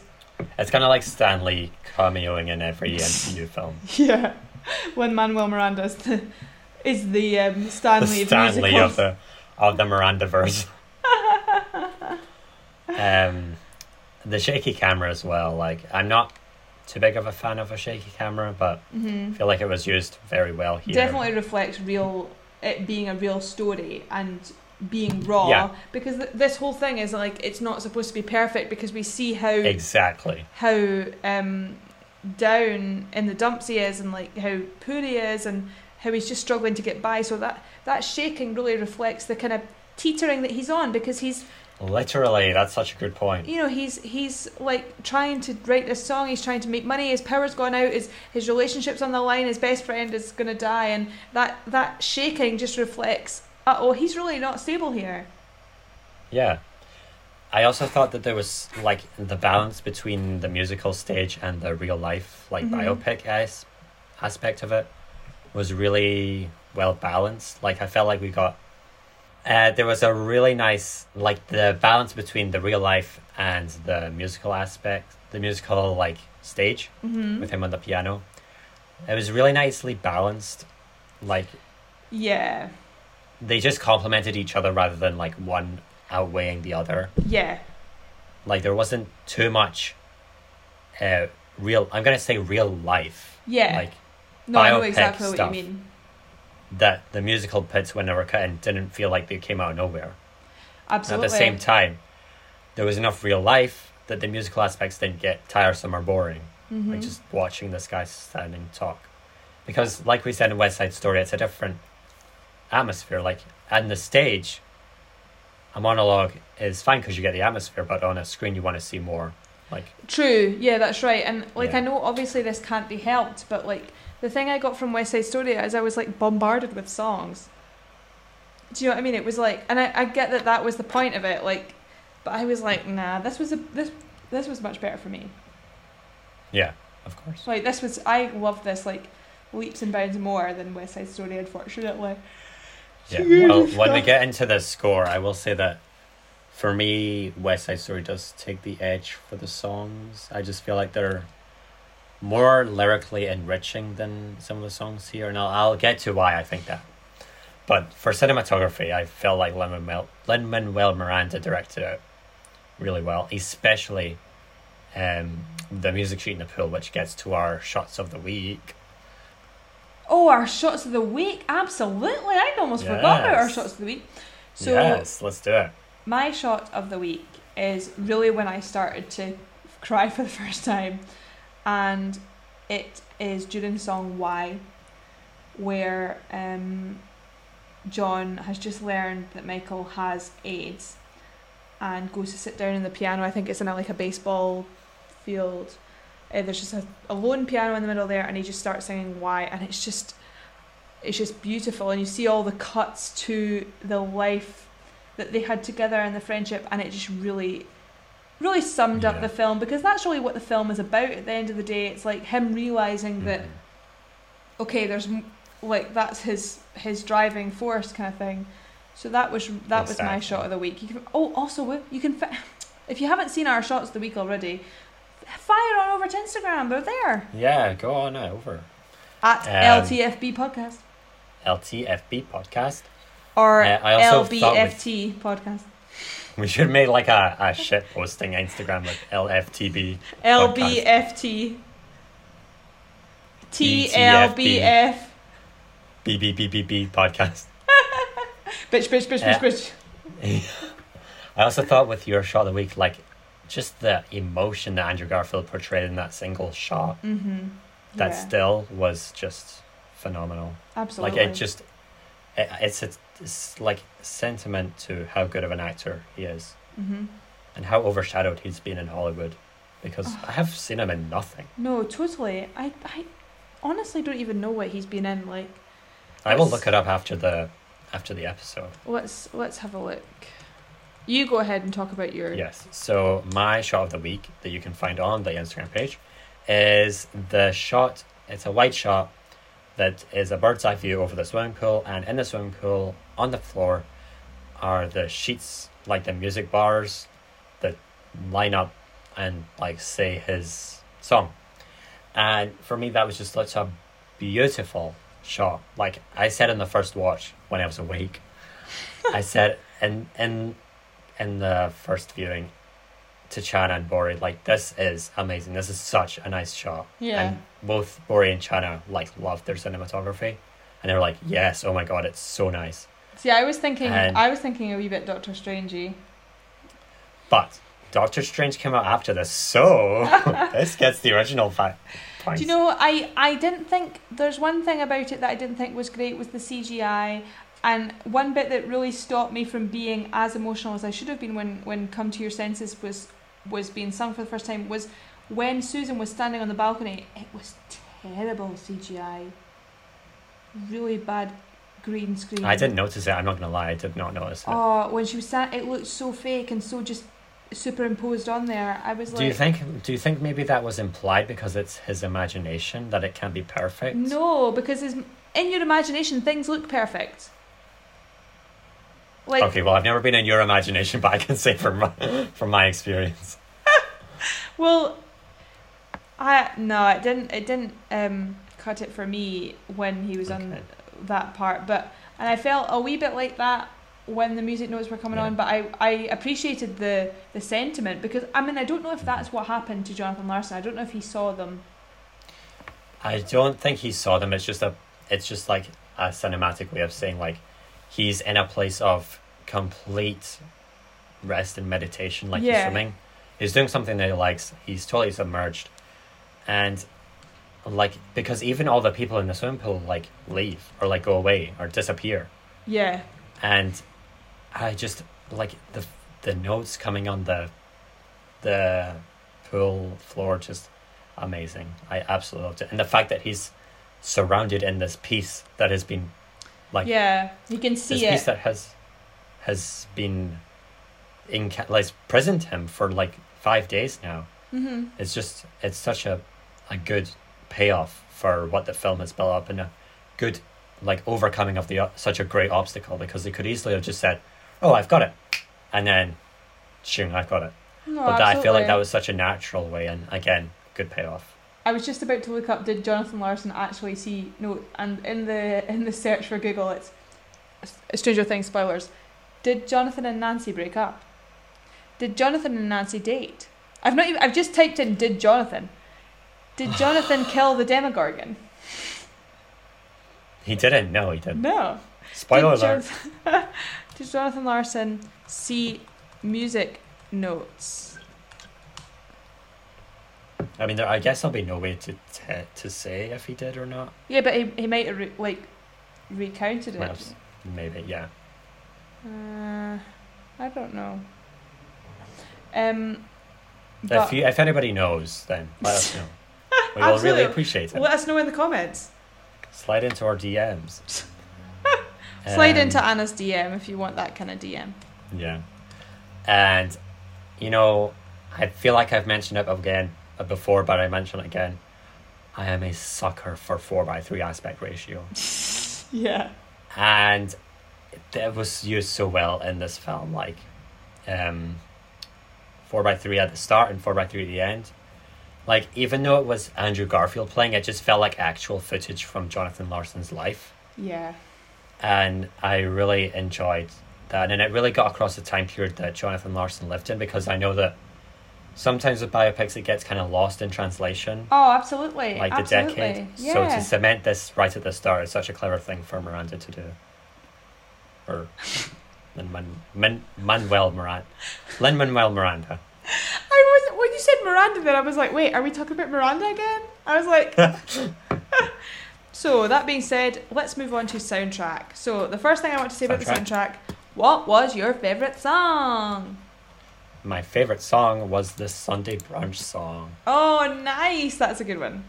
It's kind of like Stan Lee cameoing in every MCU film. Yeah, Lin-Manuel Miranda is the is the um, Stan Lee, the Stan Lee of of the of the Miranda verse. um, the shaky camera as well. Like I'm not too big of a fan of a shaky camera, but hmm I feel like it was used very well here. Definitely reflects real it being a real story and being raw Yeah. because th- this whole thing is like it's not supposed to be perfect because we see how Exactly. how um, down in the dumps he is and like how poor he is and how he's just struggling to get by. So that that shaking really reflects the kind of teetering that he's on because he's Literally, that's such a good point. you know he's he's like trying to write this song. He's trying to make money. His power's gone out. His his relationship's on the line. His best friend is gonna die, and that that shaking just reflects. Uh oh, he's really not stable here. Yeah. I also thought that there was like the balance between the musical stage and the real life like Mhm. biopic as- aspect of it was really well balanced. Like I felt like we got uh, there was a really nice like the balance between the real life and the musical aspect, the musical like stage Mm-hmm. with him on the piano. It was really nicely balanced. Like Yeah, they just complemented each other rather than like one outweighing the other. yeah, like there wasn't too much uh real i'm gonna say real life yeah. like no, I know exactly what you mean. that the musical bits when they were cut in didn't feel like they came out of nowhere Absolutely. at the same time there was enough real life that the musical aspects didn't get tiresome or boring Mhm. like just watching this guy standing talk because like we said in west side story it's a different atmosphere like on the stage a monologue is fine because you get the atmosphere but on a screen you want to see more like True, yeah, that's right. And like Yeah. I know obviously this can't be helped, but like the thing I got from West Side Story is I was like bombarded with songs. Do you know what I mean? It was like, and I, I get that that was the point of it, like, but I was like, nah, this was a this this was much better for me. yeah of course Like this was I loved this like leaps and bounds more than West Side Story, unfortunately. Yeah. Well, when we get into the score, I will say that for me, West Side Story does take the edge for the songs. I just feel like they're more lyrically enriching than some of the songs here, and I'll, I'll get to why I think that. But for cinematography, I felt like Lin-Manuel, Lin-Manuel Miranda directed it really well, especially um, the music sheet in the pool, which gets to our shots of the week. Oh, our shots of the week, absolutely! I'd almost forgot about our shots of the week. So yes, let's do it. my shot of the week is really when I started to cry for the first time, and it is during the song "Why," where um, John has just learned that Michael has AIDS, and goes to sit down in the piano. I think it's in a, like a baseball field, Uh, there's just a, a lone piano in the middle there, and he just starts singing "Why," and it's just, it's just beautiful, and you see all the cuts to the life that they had together and the friendship, and it just really, really summed up the film because that's really what the film is about. At the end of the day, it's like him realizing that Mhm. okay, there's like that's his his driving force kind of thing. So that was that was my shot of the week. You can, oh, also you can if you haven't seen our shots of the week already, fire on over to Instagram. They're there Yeah, go on over. at Um, LTFB podcast LTFB podcast. or Uh, LBFT podcast. We should make like a, a shit posting Instagram with LFTB. LBFT. TLBF. BBBBB podcast. Bitch, bitch, bitch, bitch, bitch. I also thought with your shot of the week, like just the emotion that Andrew Garfield portrayed in that single shot, Mm-hmm. that yeah, still was just phenomenal. absolutely. Like it just, it's, it's it's like sentiment to how good of an actor he is Mm-hmm. and how overshadowed he's been in Hollywood, because I have seen him in nothing. No, totally. I, I honestly don't even know what he's been in. Like, I will look it up after the after the episode. let's let's have a look. You go ahead and talk about your. Yes. So my shot of the week that you can find on the Instagram page is the shot. It's a wide shot that is a bird's eye view over the swimming pool, and in the swimming pool on the floor are the sheets, like the music bars, that line up and like say his song. And for me, that was just such a beautiful shot. Like I said in the first watch when I was awake, I said in in in the first viewing to China and Bori, like this is amazing. This is such a nice shot. Yeah. And both Bori and China like loved their cinematography. And they were like, Yes, oh my god, it's so nice. See, I was thinking. And- I was thinking a wee bit Doctor Strangey. But Doctor Strange came out after this, so this gets the original fact. Do you know? I I didn't think there's one thing about it that I didn't think was great was the CGI. And one bit that really stopped me from being as emotional as I should have been when, when Come to Your Senses was was being sung for the first time was when Susan was standing on the balcony. It was terrible CGI. Really bad green screen. I didn't notice it, I'm not gonna lie, I did not notice it. Oh, when she was sat, it looked so fake and so just superimposed on there. I was do like, you think do you think maybe that was implied because it's his imagination that it can't be perfect? no, because his, in your imagination things look perfect. Like, okay, well I've never been in your imagination, but I can say from my, from my experience. well, I no, it didn't. It didn't um, cut it for me when he was on that part. But and I felt a wee bit like that when the music notes were coming Yeah. on. But I, I appreciated the the sentiment because I mean I don't know if that's what happened to Jonathan Larson. I don't know if he saw them. I don't think he saw them. It's just a, it's just like a cinematic way of saying like, he's in a place of complete rest and meditation, like Yeah. he's swimming. He's doing something that he likes. He's totally submerged, and like because even all the people in the swimming pool like leave or like go away or disappear, Yeah. and I just like the the notes coming on the the pool floor just amazing. I absolutely loved it, and the fact that he's surrounded in this piece that has been like yeah, you can see this see piece that has has been in like prisoned him for like five days now. hmm It's just it's such a a good payoff for what the film has built up and a good like overcoming of the such a great obstacle because they could easily have just said, "Oh, I've got it," and then, "Shing, I've got it." No, but that, I feel like that was such a natural way, and again, good payoff. I was just about to look up did Jonathan Larson actually see no and in the in the search for Google it's Stranger Things spoilers. Did Jonathan and Nancy break up? Did Jonathan and Nancy date? I've not even I've just typed in did Jonathan. Did Jonathan kill the Demogorgon? He didn't. No, he didn't. No. Spoiler did, alert. Jonathan, did Jonathan Larson see music notes? I mean, there, I guess there'll be no way to to, to say if he did or not. Yeah, but he, he might have re- like recounted it. Maybe, yeah. Uh, I don't know. Um, but If you, if anybody knows, then let us know. We will really appreciate it. Let us know in the comments. Slide into our DMs. Slide Um, into Annah's DM if you want that kind of DM. Yeah. And, you know, I feel like I've mentioned it again before, but I mention it again. I am a sucker for 4x3 aspect ratio. Yeah. And that was used so well in this film. Like, um, 4x3 at the start and 4x3 at the end. Like, even though it was Andrew Garfield playing, it just felt like actual footage from Jonathan Larson's life. Yeah. and I really enjoyed that, and it really got across the time period that Jonathan Larson lived in because I know that sometimes with biopics it gets kind of lost in translation, Oh, absolutely. like the absolutely. decade. Yeah. So to cement this right at the start is such a clever thing for Miranda to do, or Lin Man- Manuel Miranda, Lin-Manuel Miranda. I was when you said Miranda then I was like, wait, are we talking about Miranda again? I was like So that being said, let's move on to soundtrack. So the first thing I want to say about the Soundtrack. soundtrack, what was your favourite song? My favorite song was the Sunday brunch song. Oh nice, that's a good one.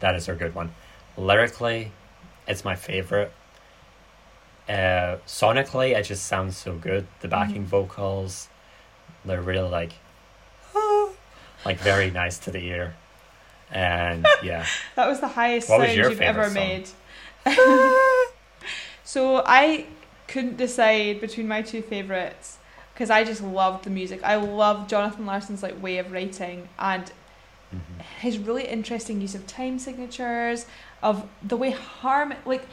That is a good one. Lyrically, it's my favorite. Uh, sonically, it just sounds so good. The backing vocals, they're really like, like very nice to the ear, and yeah, That was the highest What sound you've ever favourite made. so I couldn't decide between my two favourites because I just loved the music. I love Jonathan Larson's like way of writing and Mhm. his really interesting use of time signatures, of the way harm like.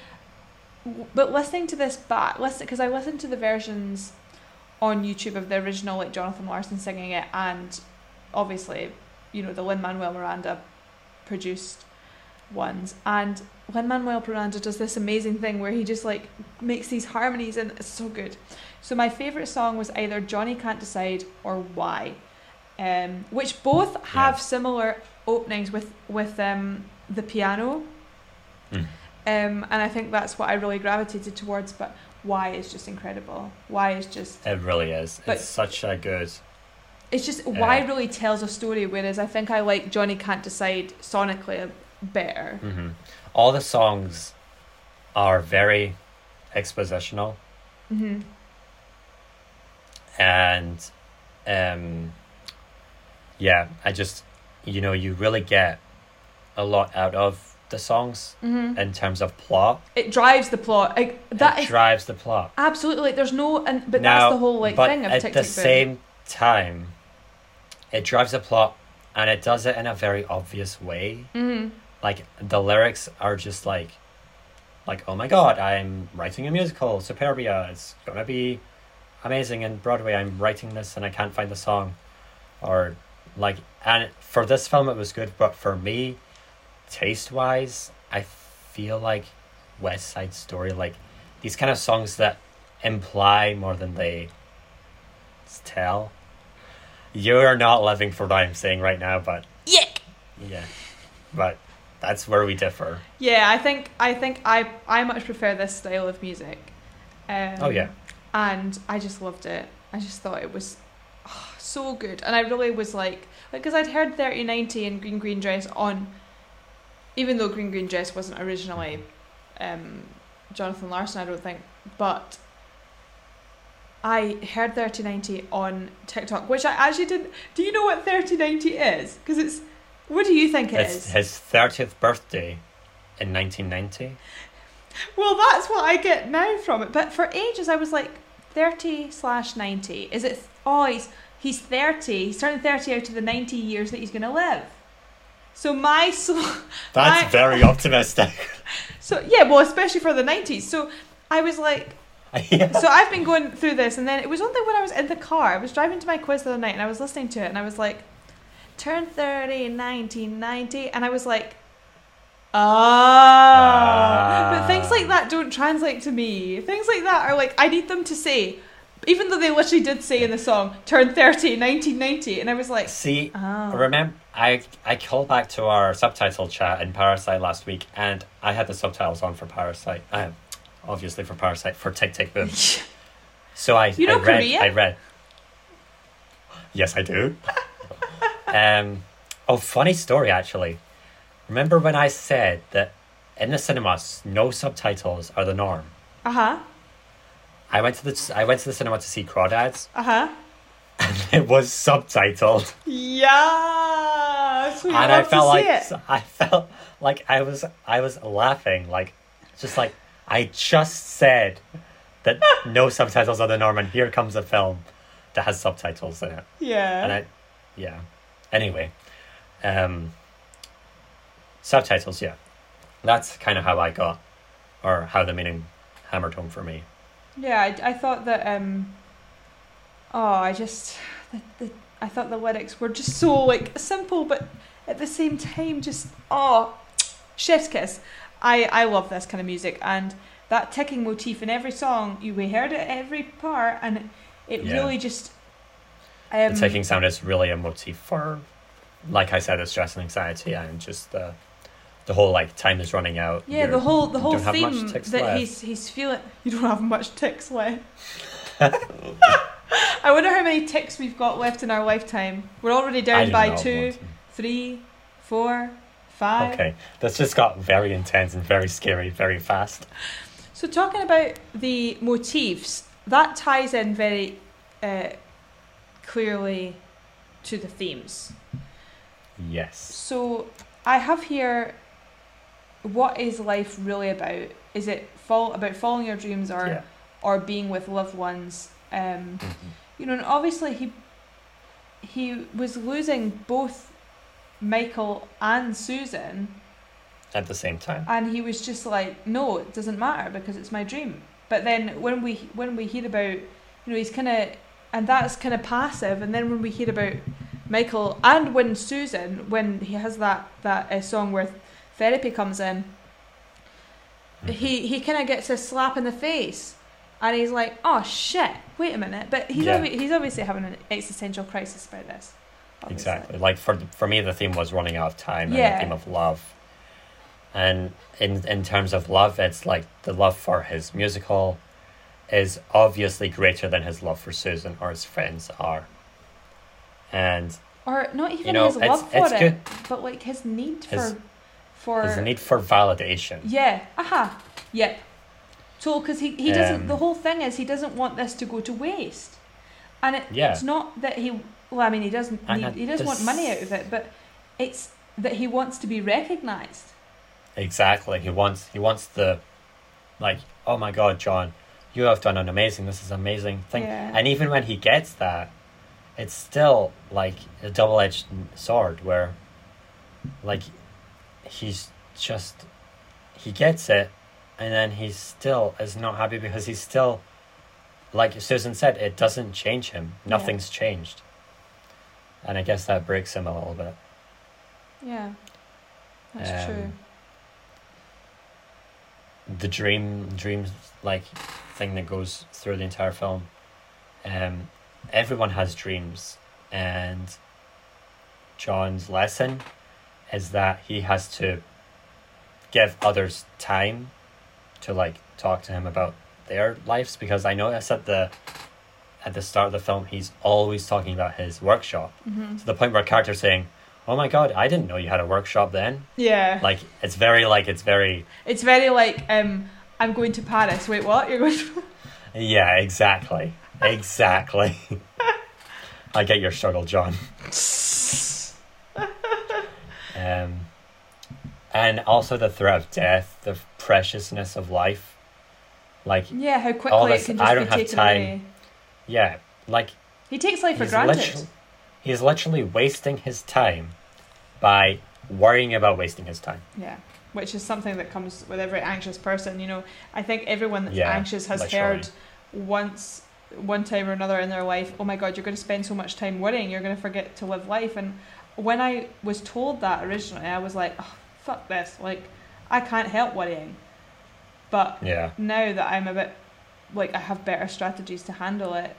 But listening to this back, listen because I listened to the versions on YouTube of the original like Jonathan Larson singing it, and obviously, you know the Lin-Manuel Miranda produced ones, and Lin-Manuel Miranda does this amazing thing where he just like makes these harmonies, and it's so good. So my favorite song was either Johnny Can't Decide or Why, um, which both have Yeah. similar openings with with um, the piano. Mm. Um, and I think that's what I really gravitated towards. But why is just incredible. Why is just It really is. But- it's such a good. it's just why really tells a story. Whereas I think I like Johnny Can't Decide sonically better. hmm All the songs are very expositional, hmm and um, yeah, I just you know you really get a lot out of the songs hmm in terms of plot. It drives the plot. Like, that it is drives the plot. absolutely like there's no and but Now, that's the whole like thing of at Tick the Tick Boom. same time, it drives the plot, and it does it in a very obvious way. hmm Like the lyrics are just like, like oh my god, I'm writing a musical, Superbia. It's gonna be amazing in Broadway. I'm writing this and I can't find the song, or like, and for this film it was good, but for me, taste wise, I feel like West Side Story, like these kind of songs that imply more than they tell. You're not living for what I'm saying right now, but yeah, yeah, but that's where we differ. Yeah, I think I think I I much prefer this style of music. Um, Oh, yeah. And I just loved it. I just thought it was oh, so good, and I really was like, because I'd heard Thirty Ninety and Green Green Dress on, even though Green Green Dress wasn't originally um, Jonathan Larson, I don't think, but I heard Thirty Ninety on TikTok, which I actually didn't. Do you know what Thirty Ninety is? Because it's. What do you think it is? It's his thirtieth birthday in nineteen ninety. Well, that's what I get now from it. But for ages, I was like, 30 slash 90. Is it, oh, he's, he's 30. He's turning 30 out of the 90 years that he's going to live. So my soul, That's I- very optimistic. so yeah, well, especially for the 90s. So I was like, yeah. so I've been going through this, and then it was only when I was in the car. I was driving to my quiz the other night, and I was listening to it, and I was like, turn 30 in 1990, and I was like, ah. But things like that don't translate to me. Things like that are like, I need them to say, even though they literally did say in the song, turn 30 in 1990, and I was like, See, oh. remember, I I called back to our subtitle chat in Parasite last week, and I had the subtitles on for Parasite. Uh, obviously for Parasite for Tick Tick Boom. So I You know I read Korean? I read. Yes, I do. um, oh, funny story actually. Remember when I said that in the cinemas no subtitles are the norm? Uh huh. I went to the I went to the cinema to see Crawdads, Uh huh. and it was subtitled, Yeah. So and I felt like. I felt like I was I was laughing, like just like I just said that no subtitles are the norm, and here comes a film that has subtitles in it, Yeah. and I, yeah. Anyway, um, subtitles, yeah, that's kind of how I got, or how the meaning hammered home for me. Yeah, I, I thought that. Um, oh, I just, the, the, I thought the lyrics were just so like simple, but at the same time, just oh, chef's kiss. I I love this kind of music, and that ticking motif in every song. You we heard it every part, and it, it Yeah. really just. Um, the ticking sound is really a motif for, like I said, the stress and anxiety, and just the, the whole like time is running out. Yeah, the whole the whole theme that left. he's he's feeling. You don't have much ticks left. I wonder how many ticks we've got left in our lifetime. We're already down by know, two, three, four, five. Okay, that's just got very intense and very scary very fast. So talking about the motifs, that ties in very uh, clearly to the themes. Yes. So I have here. What is life really about? Is it fall about following your dreams or Yeah. or being with loved ones? Um, Mhm. you know, and obviously he he was losing both Michael and Susan, At the same time. and he was just like, no, it doesn't matter because it's my dream. But then when we when we hear about, you know, he's kind of, and that's kind of passive. And then when we hear about Michael and when Susan, when he has that that uh, song where therapy comes in, Mhm. he he kind of gets a slap in the face, and he's like, "Oh shit, wait a minute!" But he's Yeah. obvi- he's obviously having an existential crisis about this. obviously. Exactly. Like for for me, the theme was running out of time and the theme of love. And in in terms of love, it's like the love for his musical is obviously greater than his love for Susan or his friends are. And Or not even You know, his love for it, good. but like his need His- for for his need for validation. yeah, aha, yep. So because he he doesn't. Um, the whole thing is he doesn't want this to go to waste, and it, Yeah. it's not that he. Well, I mean, he doesn't. Need, he doesn't want money out of it, but it's that he wants to be recognized. Exactly. He wants he wants the like, oh my god, John, you have done an amazing this is an amazing thing. Yeah. And even when he gets that, it's still like a double edged sword where like he's just he gets it and then he still is not happy because he's still like Susan said, it doesn't change him. Yeah. Nothing's changed. And I guess that breaks him a little bit. Yeah, that's Um, true. the dream dream like thing that goes through the entire film um everyone has dreams and john's lesson is that he has to give others time to like talk to him about their lives because i noticed at the at the start of the film he's always talking about his workshop hmm to the point where a character's saying oh my god i didn't know you had a workshop then Yeah, like it's very like it's very it's very like um, I'm going to Paris. Wait, what? You're going? To... Yeah, exactly. Exactly. I get your struggle, John. Um, and also the threat of death, the preciousness of life. Like, Yeah, how quickly All it this- can I don't be have taken time. away. yeah, like He takes life for granted. literally, he's literally wasting his time by worrying about wasting his time. Yeah, which is something that comes with every anxious person. You know, I think everyone that's Yeah, anxious has literally. heard once, one time or another in their life, "Oh my God, you're going to spend so much time worrying, you're going to forget to live life." And when I was told that originally, I was like, oh, "Fuck this!" Like, I can't help worrying. But Yeah. now that I'm a bit, like, I have better strategies to handle it.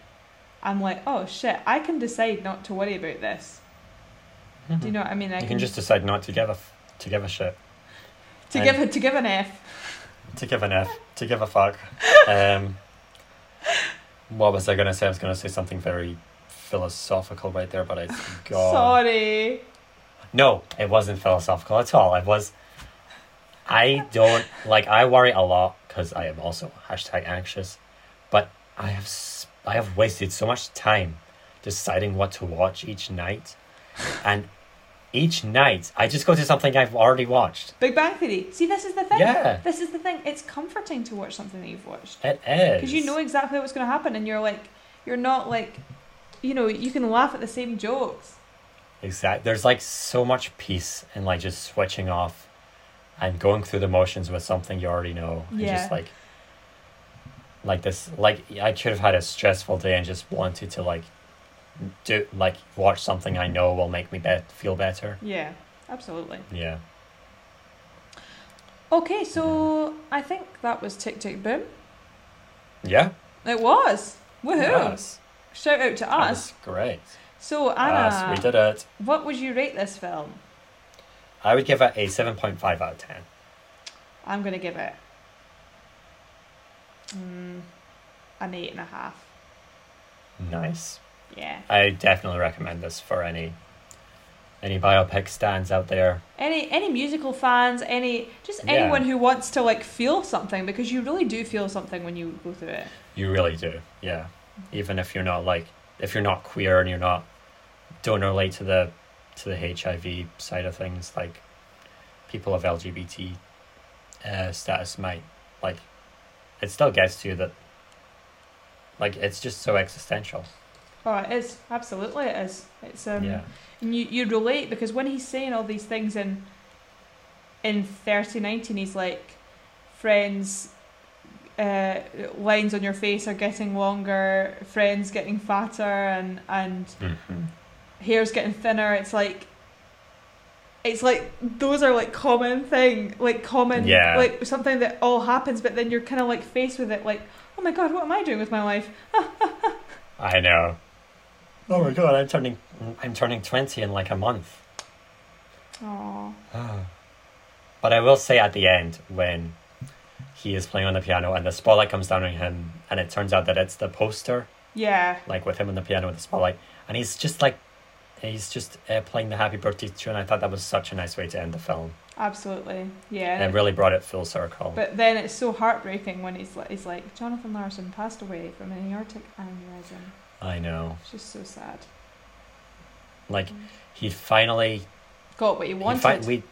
I'm like, oh shit, I can decide not to worry about this. Do you know what I mean? I you can just decide not to give a f- to give a shit, to give it to give an F. to give an F, to give a fuck. Um, what was I gonna say? I was gonna say something very philosophical right there, but I forgot. Sorry. No, it wasn't philosophical at all. It was. I don't like. I worry a lot because I am also hashtag anxious, but I have I have wasted so much time deciding what to watch each night, and each night I just go to something I've already watched. Big Bang Theory. See, this is the thing. Yeah. This is the thing. It's comforting to watch something that you've watched It is because you know exactly what's going to happen, and you're like, you're not like, you know, you can laugh at the same jokes. Exactly. There's like so much peace in like just switching off and going through the motions with something you already know. And Yeah. just like like this like I could have had a stressful day and just wanted to like do like watch something I know will make me be- feel better. Yeah, absolutely. Yeah. Okay, so I think that was Tick Tick Boom. Yeah. It was. Woohoo! Yes. Shout out to us. great. So Annah, Yes, we did it. what would you rate this film? I would give it a 7.5 out of 10. I'm gonna give it mm, an eight and a half. Nice. Yeah. I definitely recommend this for any any biopic stands out there. Any any musical fans, any just Yeah. anyone who wants to like feel something because you really do feel something when you go through it. You really do, yeah. Even if you're not like, if you're not queer and you're not, don't relate to the, to the HIV side of things, like, people of LGBT uh, status might, like, it still gets to you that, like, it's just so existential. Oh, it is absolutely it is. It's um, yeah, and you you relate because when he's saying all these things in in thirty nineteen, he's like, friends. Uh, lines on your face are getting longer, friends getting fatter, and and hmm hair's getting thinner. It's like, it's like those are like common thing, like common, Yeah. like something that all happens. But then you're kind of like faced with it, like, oh my god, what am I doing with my life? I know. Oh my god, I'm turning, I'm turning 20 in like a month. Oh, But I will say at the end when he is playing on the piano and the spotlight comes down on him and it turns out that it's the poster yeah, like with him on the piano with the spotlight and he's just like he's just uh, playing the happy birthday tune i thought that was such a nice way to end the film absolutely, yeah. and it really brought it full circle But then it's so heartbreaking when he's like, he's like, Jonathan Larson passed away from an aortic aneurysm. i know It's just so sad. like he finally Got what he he wanted. fi- we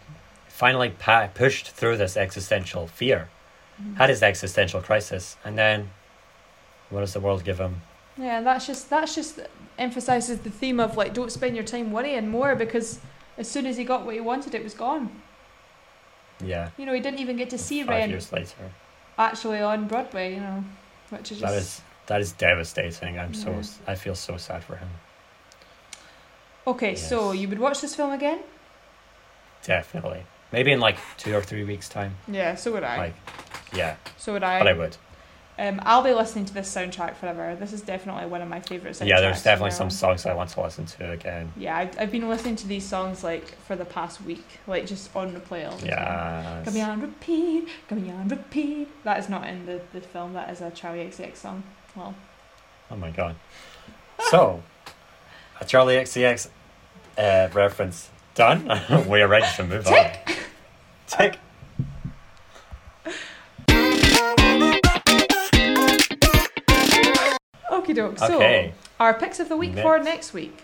finally pa- pushed through this existential fear Mhm. had his existential crisis and then what does the world give him Yeah, that's just that's just emphasizes the theme of like don't spend your time worrying more because as soon as he got what he wanted, it was gone. yeah You know, he didn't even get to see five Rent years later actually on Broadway. You know, which is just that is that is devastating i'm so i feel so sad for him okay. So you would watch this film again? Definitely. Maybe in like two or three weeks' time. Yeah, so would I. Like, yeah, so would I. but I would. Um, I'll be listening to this soundtrack forever. This is definitely one of my favorite soundtracks. Yeah, there's definitely some songs I want to listen to again. Yeah, I've, I've been listening to these songs like for the past week, like just on replay all the time. Yeah. Got me on repeat, got me on repeat. That is not in the, the film, that is a Charli XCX song. Well, Oh my god. So, a Charli XCX uh, reference done. we are ready to move on. Tick. okie doke. So, Okay. our picks of the week for Next. next week.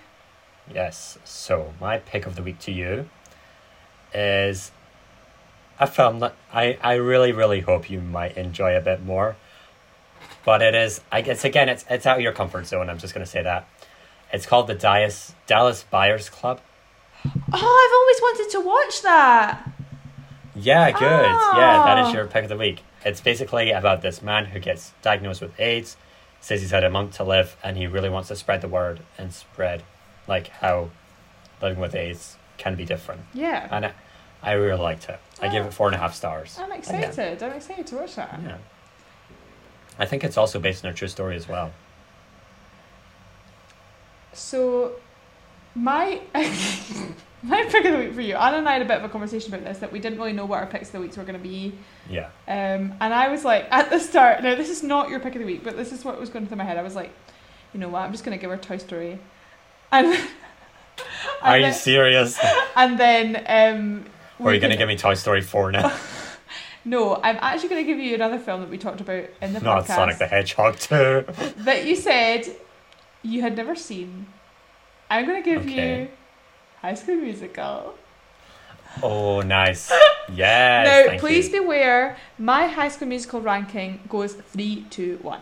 Yes. So, my pick of the week to you is a film that I, I really, really hope you might enjoy a bit more. But it is, I guess, again, it's, it's out of your comfort zone. I'm just going to say that. It's called the Dallas, Dallas Buyers Club. Oh, I've always wanted to watch that. Yeah, good. Yeah, that Oh. your pick of the week. It's basically about this man who gets diagnosed with AIDS, says he's had a month to live, and he really wants to spread the word and spread like how living with AIDS can be different. Yeah. And I, I really liked it. I give Oh. it four and a half stars. I'm excited. I'm excited to watch that. Yeah. I think it's also based on a true story as well. So, my my pick of the week for you. Annah and I had a bit of a conversation about this that we didn't really know what our picks of the weeks were going to be. Yeah. Um, and I was like, at the start, now this is not your pick of the week, but this is what was going through my head. I was like, you know what, I'm just going to give her Toy Story. And Are you then, serious? and then um, Or are you going to give me Toy Story 4 now? No, I'm actually going to give you another film that we talked about in the Not podcast Sonic the Hedgehog 2. that you said you had never seen. I'm going to give Okay. you High School Musical. Oh, nice. Yes. now, please you. beware, my High School Musical ranking goes three, two, one.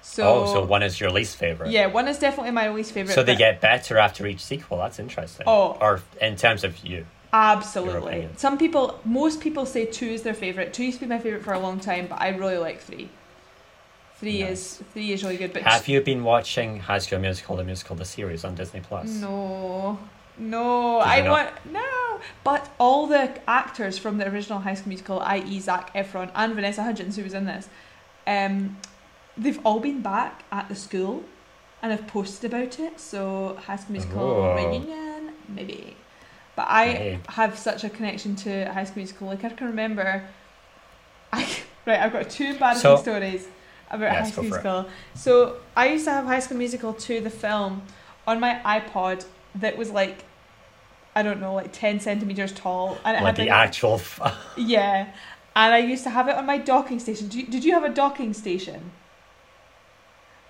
So, oh, so one is your least favorite. yeah, one is definitely my least favorite. So they get better after each sequel. That's interesting. Oh. Or in terms of you. Absolutely. Some people, most people say two is their favorite. Two used to be my favorite for a long time, but I really like three. Three Nice. is three is really good. But Have you been watching High School Musical, the musical, the series on Disney Plus? No, no, Did I want no. But all the actors from the original High School Musical, i.e., Zac Efron and Vanessa Hudgens, who was in this, um, they've all been back at the school and have posted about it. So High School Musical Oh. reunion, maybe. But I Maybe. have such a connection to High School Musical. Like I can remember, I right. I've got two embarrassing So- stories about Yes, High School go for it. Musical. So I used to have High School Musical to the film, on my iPod that was like, I don't know, like 10 centimeters tall. And it Like had the like, actual. F- Yeah. And I used to have it on my docking station. Did you, did you have a docking station?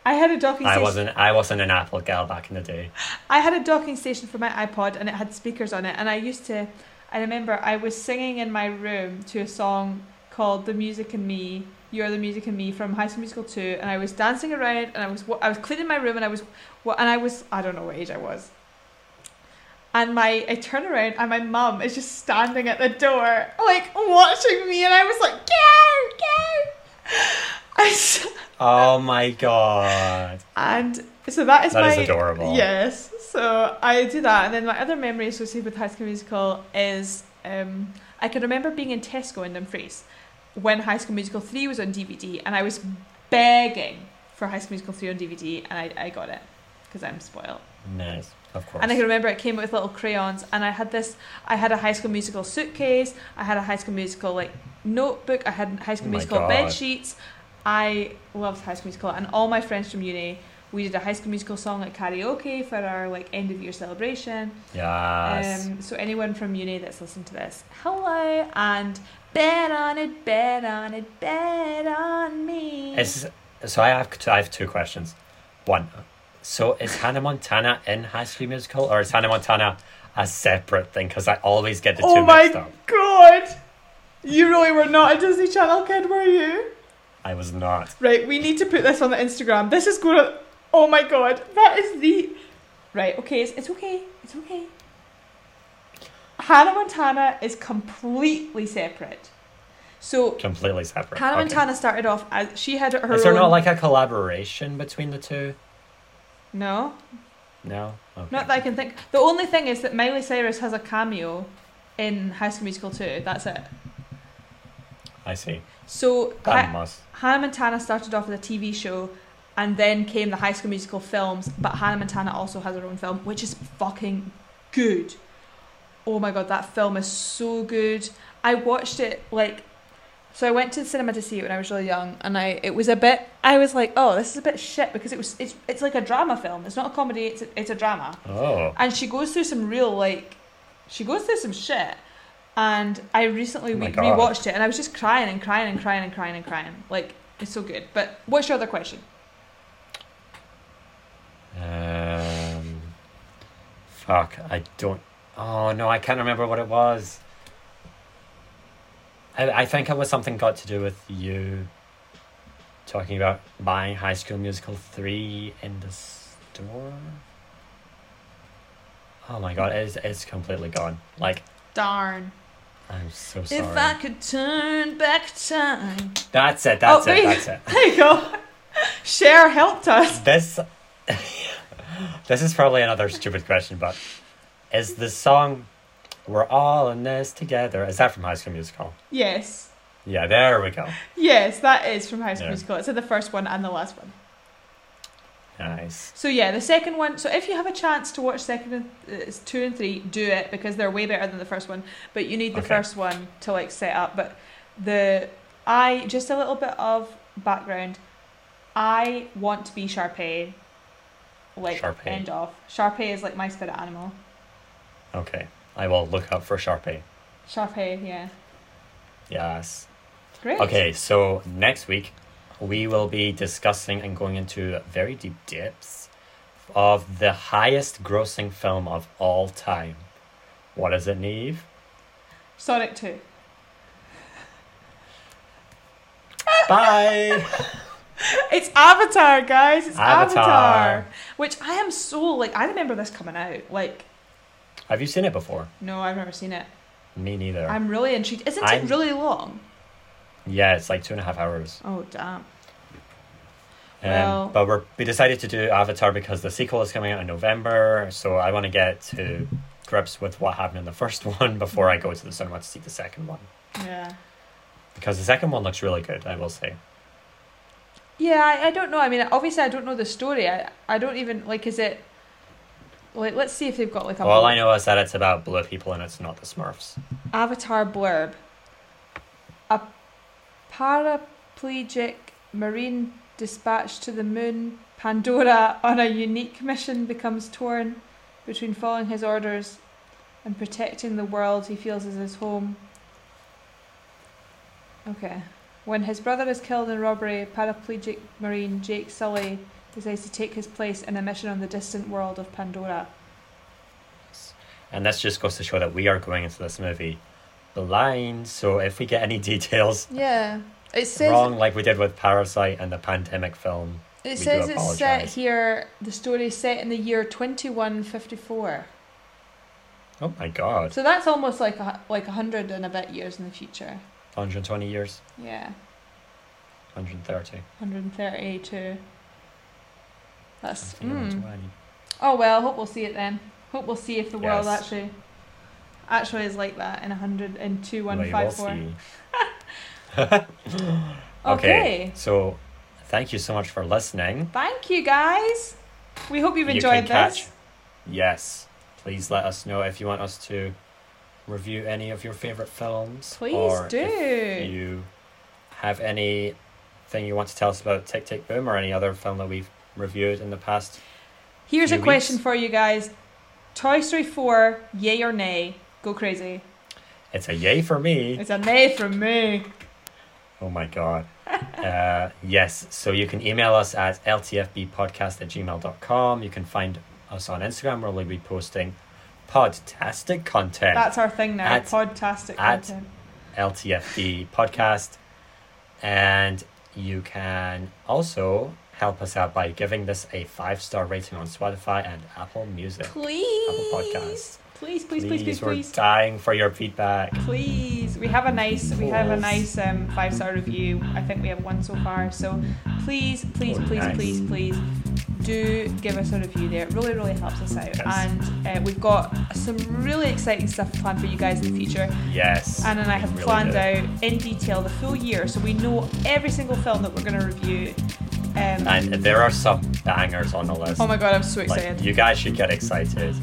I had a docking I station. wasn't. I wasn't an Apple gal back in the day. I had a docking station for my iPod and it had speakers on it. And I used to, I remember I was singing in my room to a song called "The Music and Me." You're the music and me from High School Musical 2 and I was dancing around and I was I was cleaning my room and I was what and I was I don't know what age I was and my I turn around and my mum is just standing at the door like watching me and I was like go go I Oh my god. and so that is That my is adorable. Yes. So I do that, and then my other memory associated with High School Musical is um, I can remember being in Tesco in Dumfries when High School Musical three was on DVD, and I was begging for High School Musical three on DVD, and I, I got it because I'm spoiled. Nice. Of course. And I can remember it came with little crayons, and I had this. I had a High School Musical suitcase. I had a High School Musical like notebook. I had High School Oh Musical bed sheets. I loved High School Musical, and all my friends from uni. We did a High School Musical song at karaoke for our like end of year celebration. Yes. Um, so anyone from uni that's listened to this, hello, and bet on it, bet on it, bet on me. Is so I have I have two questions. One, so is Hannah Montana in High School Musical, or is Hannah Montana a separate thing? Because I always get the oh two my mixed up. Oh my god! You really were not a Disney Channel kid, were you? I was not. Right, we need to put this on the Instagram. This is going to. Oh my god, that is the. Right, okay, it's, it's okay. It's okay. Hannah Montana is completely separate. So, Completely separate. Hannah Okay. Montana started off as. She had her own. Is there own. not like a collaboration between the two? No, No. Okay. not that I can think. The only thing is that Miley Cyrus has a cameo in High School Musical 2. That's it. I see. So, That Ha- must. Hannah Montana started off with a TV show and then came the High School Musical films, but Hannah Montana also has her own film, which is fucking good. Oh my god, that film is so good. I watched it like so I went to the cinema to see it when I was really young and I it was a bit I was like, "Oh, this is a bit shit" because it was it's it's like a drama film. It's not a comedy, it's a, it's a drama. Oh. And she goes through some real like she goes through some shit. And I recently Oh re- God. rewatched it and I was just crying and crying and crying and crying and crying. Like it's so good. But what's your other question? Um. Fuck. I don't. Oh no, I can't remember what it was. I I think it was something got to do with you. Talking about buying High School Musical three in the store. Oh my god, it's it's completely gone. Like Darn. I'm so sorry. If I could turn back time. That's it. That's Oh, it. That's it. There you go. Cher helped us. This this is probably another stupid question, but is the song "We're All in This Together" is that from High School Musical? Yes. Yeah, there we go. Yes, that is from High School Yeah. Musical. It's in the first one and the last one. Nice. So yeah, the second one. So if you have a chance to watch second, and, uh, it's two and three, do it because they're way better than the first one. But you need the Okay. first one to like set up. But the I just a little bit of background. I want to be Sharpay. like Sharpay. end off. Sharpay is like my spirit animal. Okay. I will look up for Sharpay. Sharpay, yeah. Yes. Great. Okay, so next week we will be discussing and going into very deep depths of the highest grossing film of all time. What is it, Niamh? Sonic 2. Bye! It's Avatar, guys. It's Avatar. Avatar. Which I am so like I remember this coming out. Like, Have you seen it before? no, I've never seen it. Me neither. I'm really intrigued. Isn't I'm- it really long? Yeah, it's like two and a half hours. Oh damn. Um, Well- but we're, we decided to do Avatar because the sequel is coming out in November, so I want to get to grips with what happened in the first one before I go to the cinema to see the second one. Yeah. Because the second one looks really good, I will say. Yeah, I, I don't know. I mean, obviously, I don't know the story. I, I don't even like. Is it like? Let's see if they've got like a All I know is that it's about blue people and it's not the Smurfs. Avatar blurb. A paraplegic marine dispatched to the moon Pandora on a unique mission becomes torn between following his orders and protecting the world he feels is his home. Okay. When his brother is killed in robbery, paraplegic marine Jake Sully decides to take his place in a mission on the distant world of Pandora. And this just goes to show that we are going into this movie blind, so if we get any details Yeah. It says wrong, like we did with Parasite and the pandemic film, It says it's set here. The story is set in the year twenty one fifty four. oh my god, So that's almost like a, like a hundred and a bit years in the future. 120 years, Yeah, 130. hundred thirty two. That's. Mm. Oh well, hope we'll see it then. Hope we'll see if the world Yes. actually actually is like that in a hundred and two one We will five four. Okay. so thank you so much for listening. Thank you guys. We hope you've You enjoyed can this. catch- Yes, please let us know if you want us to review any of your favorite films. Please or do. If you have anything you want to tell us about Tick Tick Boom or any other film that we've reviewed in the past. Here's a few question weeks. for you guys: Toy Story four, yay or nay? Go crazy. It's a yay for me. It's a nay for me. Oh my god. uh, yes, so you can email us at ltfbpodcast at gmail.com. You can find us on Instagram where we'll be posting podtastic content. That's our thing now. At- Podtastic at- content. LTFB podcast. And you can also help us out by giving this a five star rating on Spotify and Apple Music. Please. Apple Podcasts. Please, please, please, please, we're please. dying for your feedback. Please. We have a nice we have a nice um, five star review. I think we have one so far. So please, please, Oh, please, nice. please, please do give us a review there. It really, really helps us out. Yes. And uh, we've got some really exciting stuff planned for you guys in the future. Yes. Annah and I have really planned do. out in detail the full year, so we know every single film that we're going to review. Um, And there are some bangers on the list. oh my god, I'm so like, excited! you guys should get excited.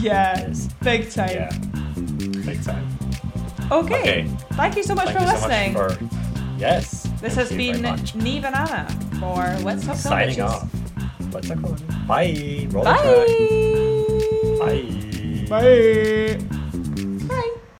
yeah, Yes. big time. Yeah. Big time. Okay. Okay. thank you so much Thank for listening. so much for yes. this has been. Niamh and Annah for Let's Talk signing off. Bye. Roll Bye. Bye. Bye. Bye.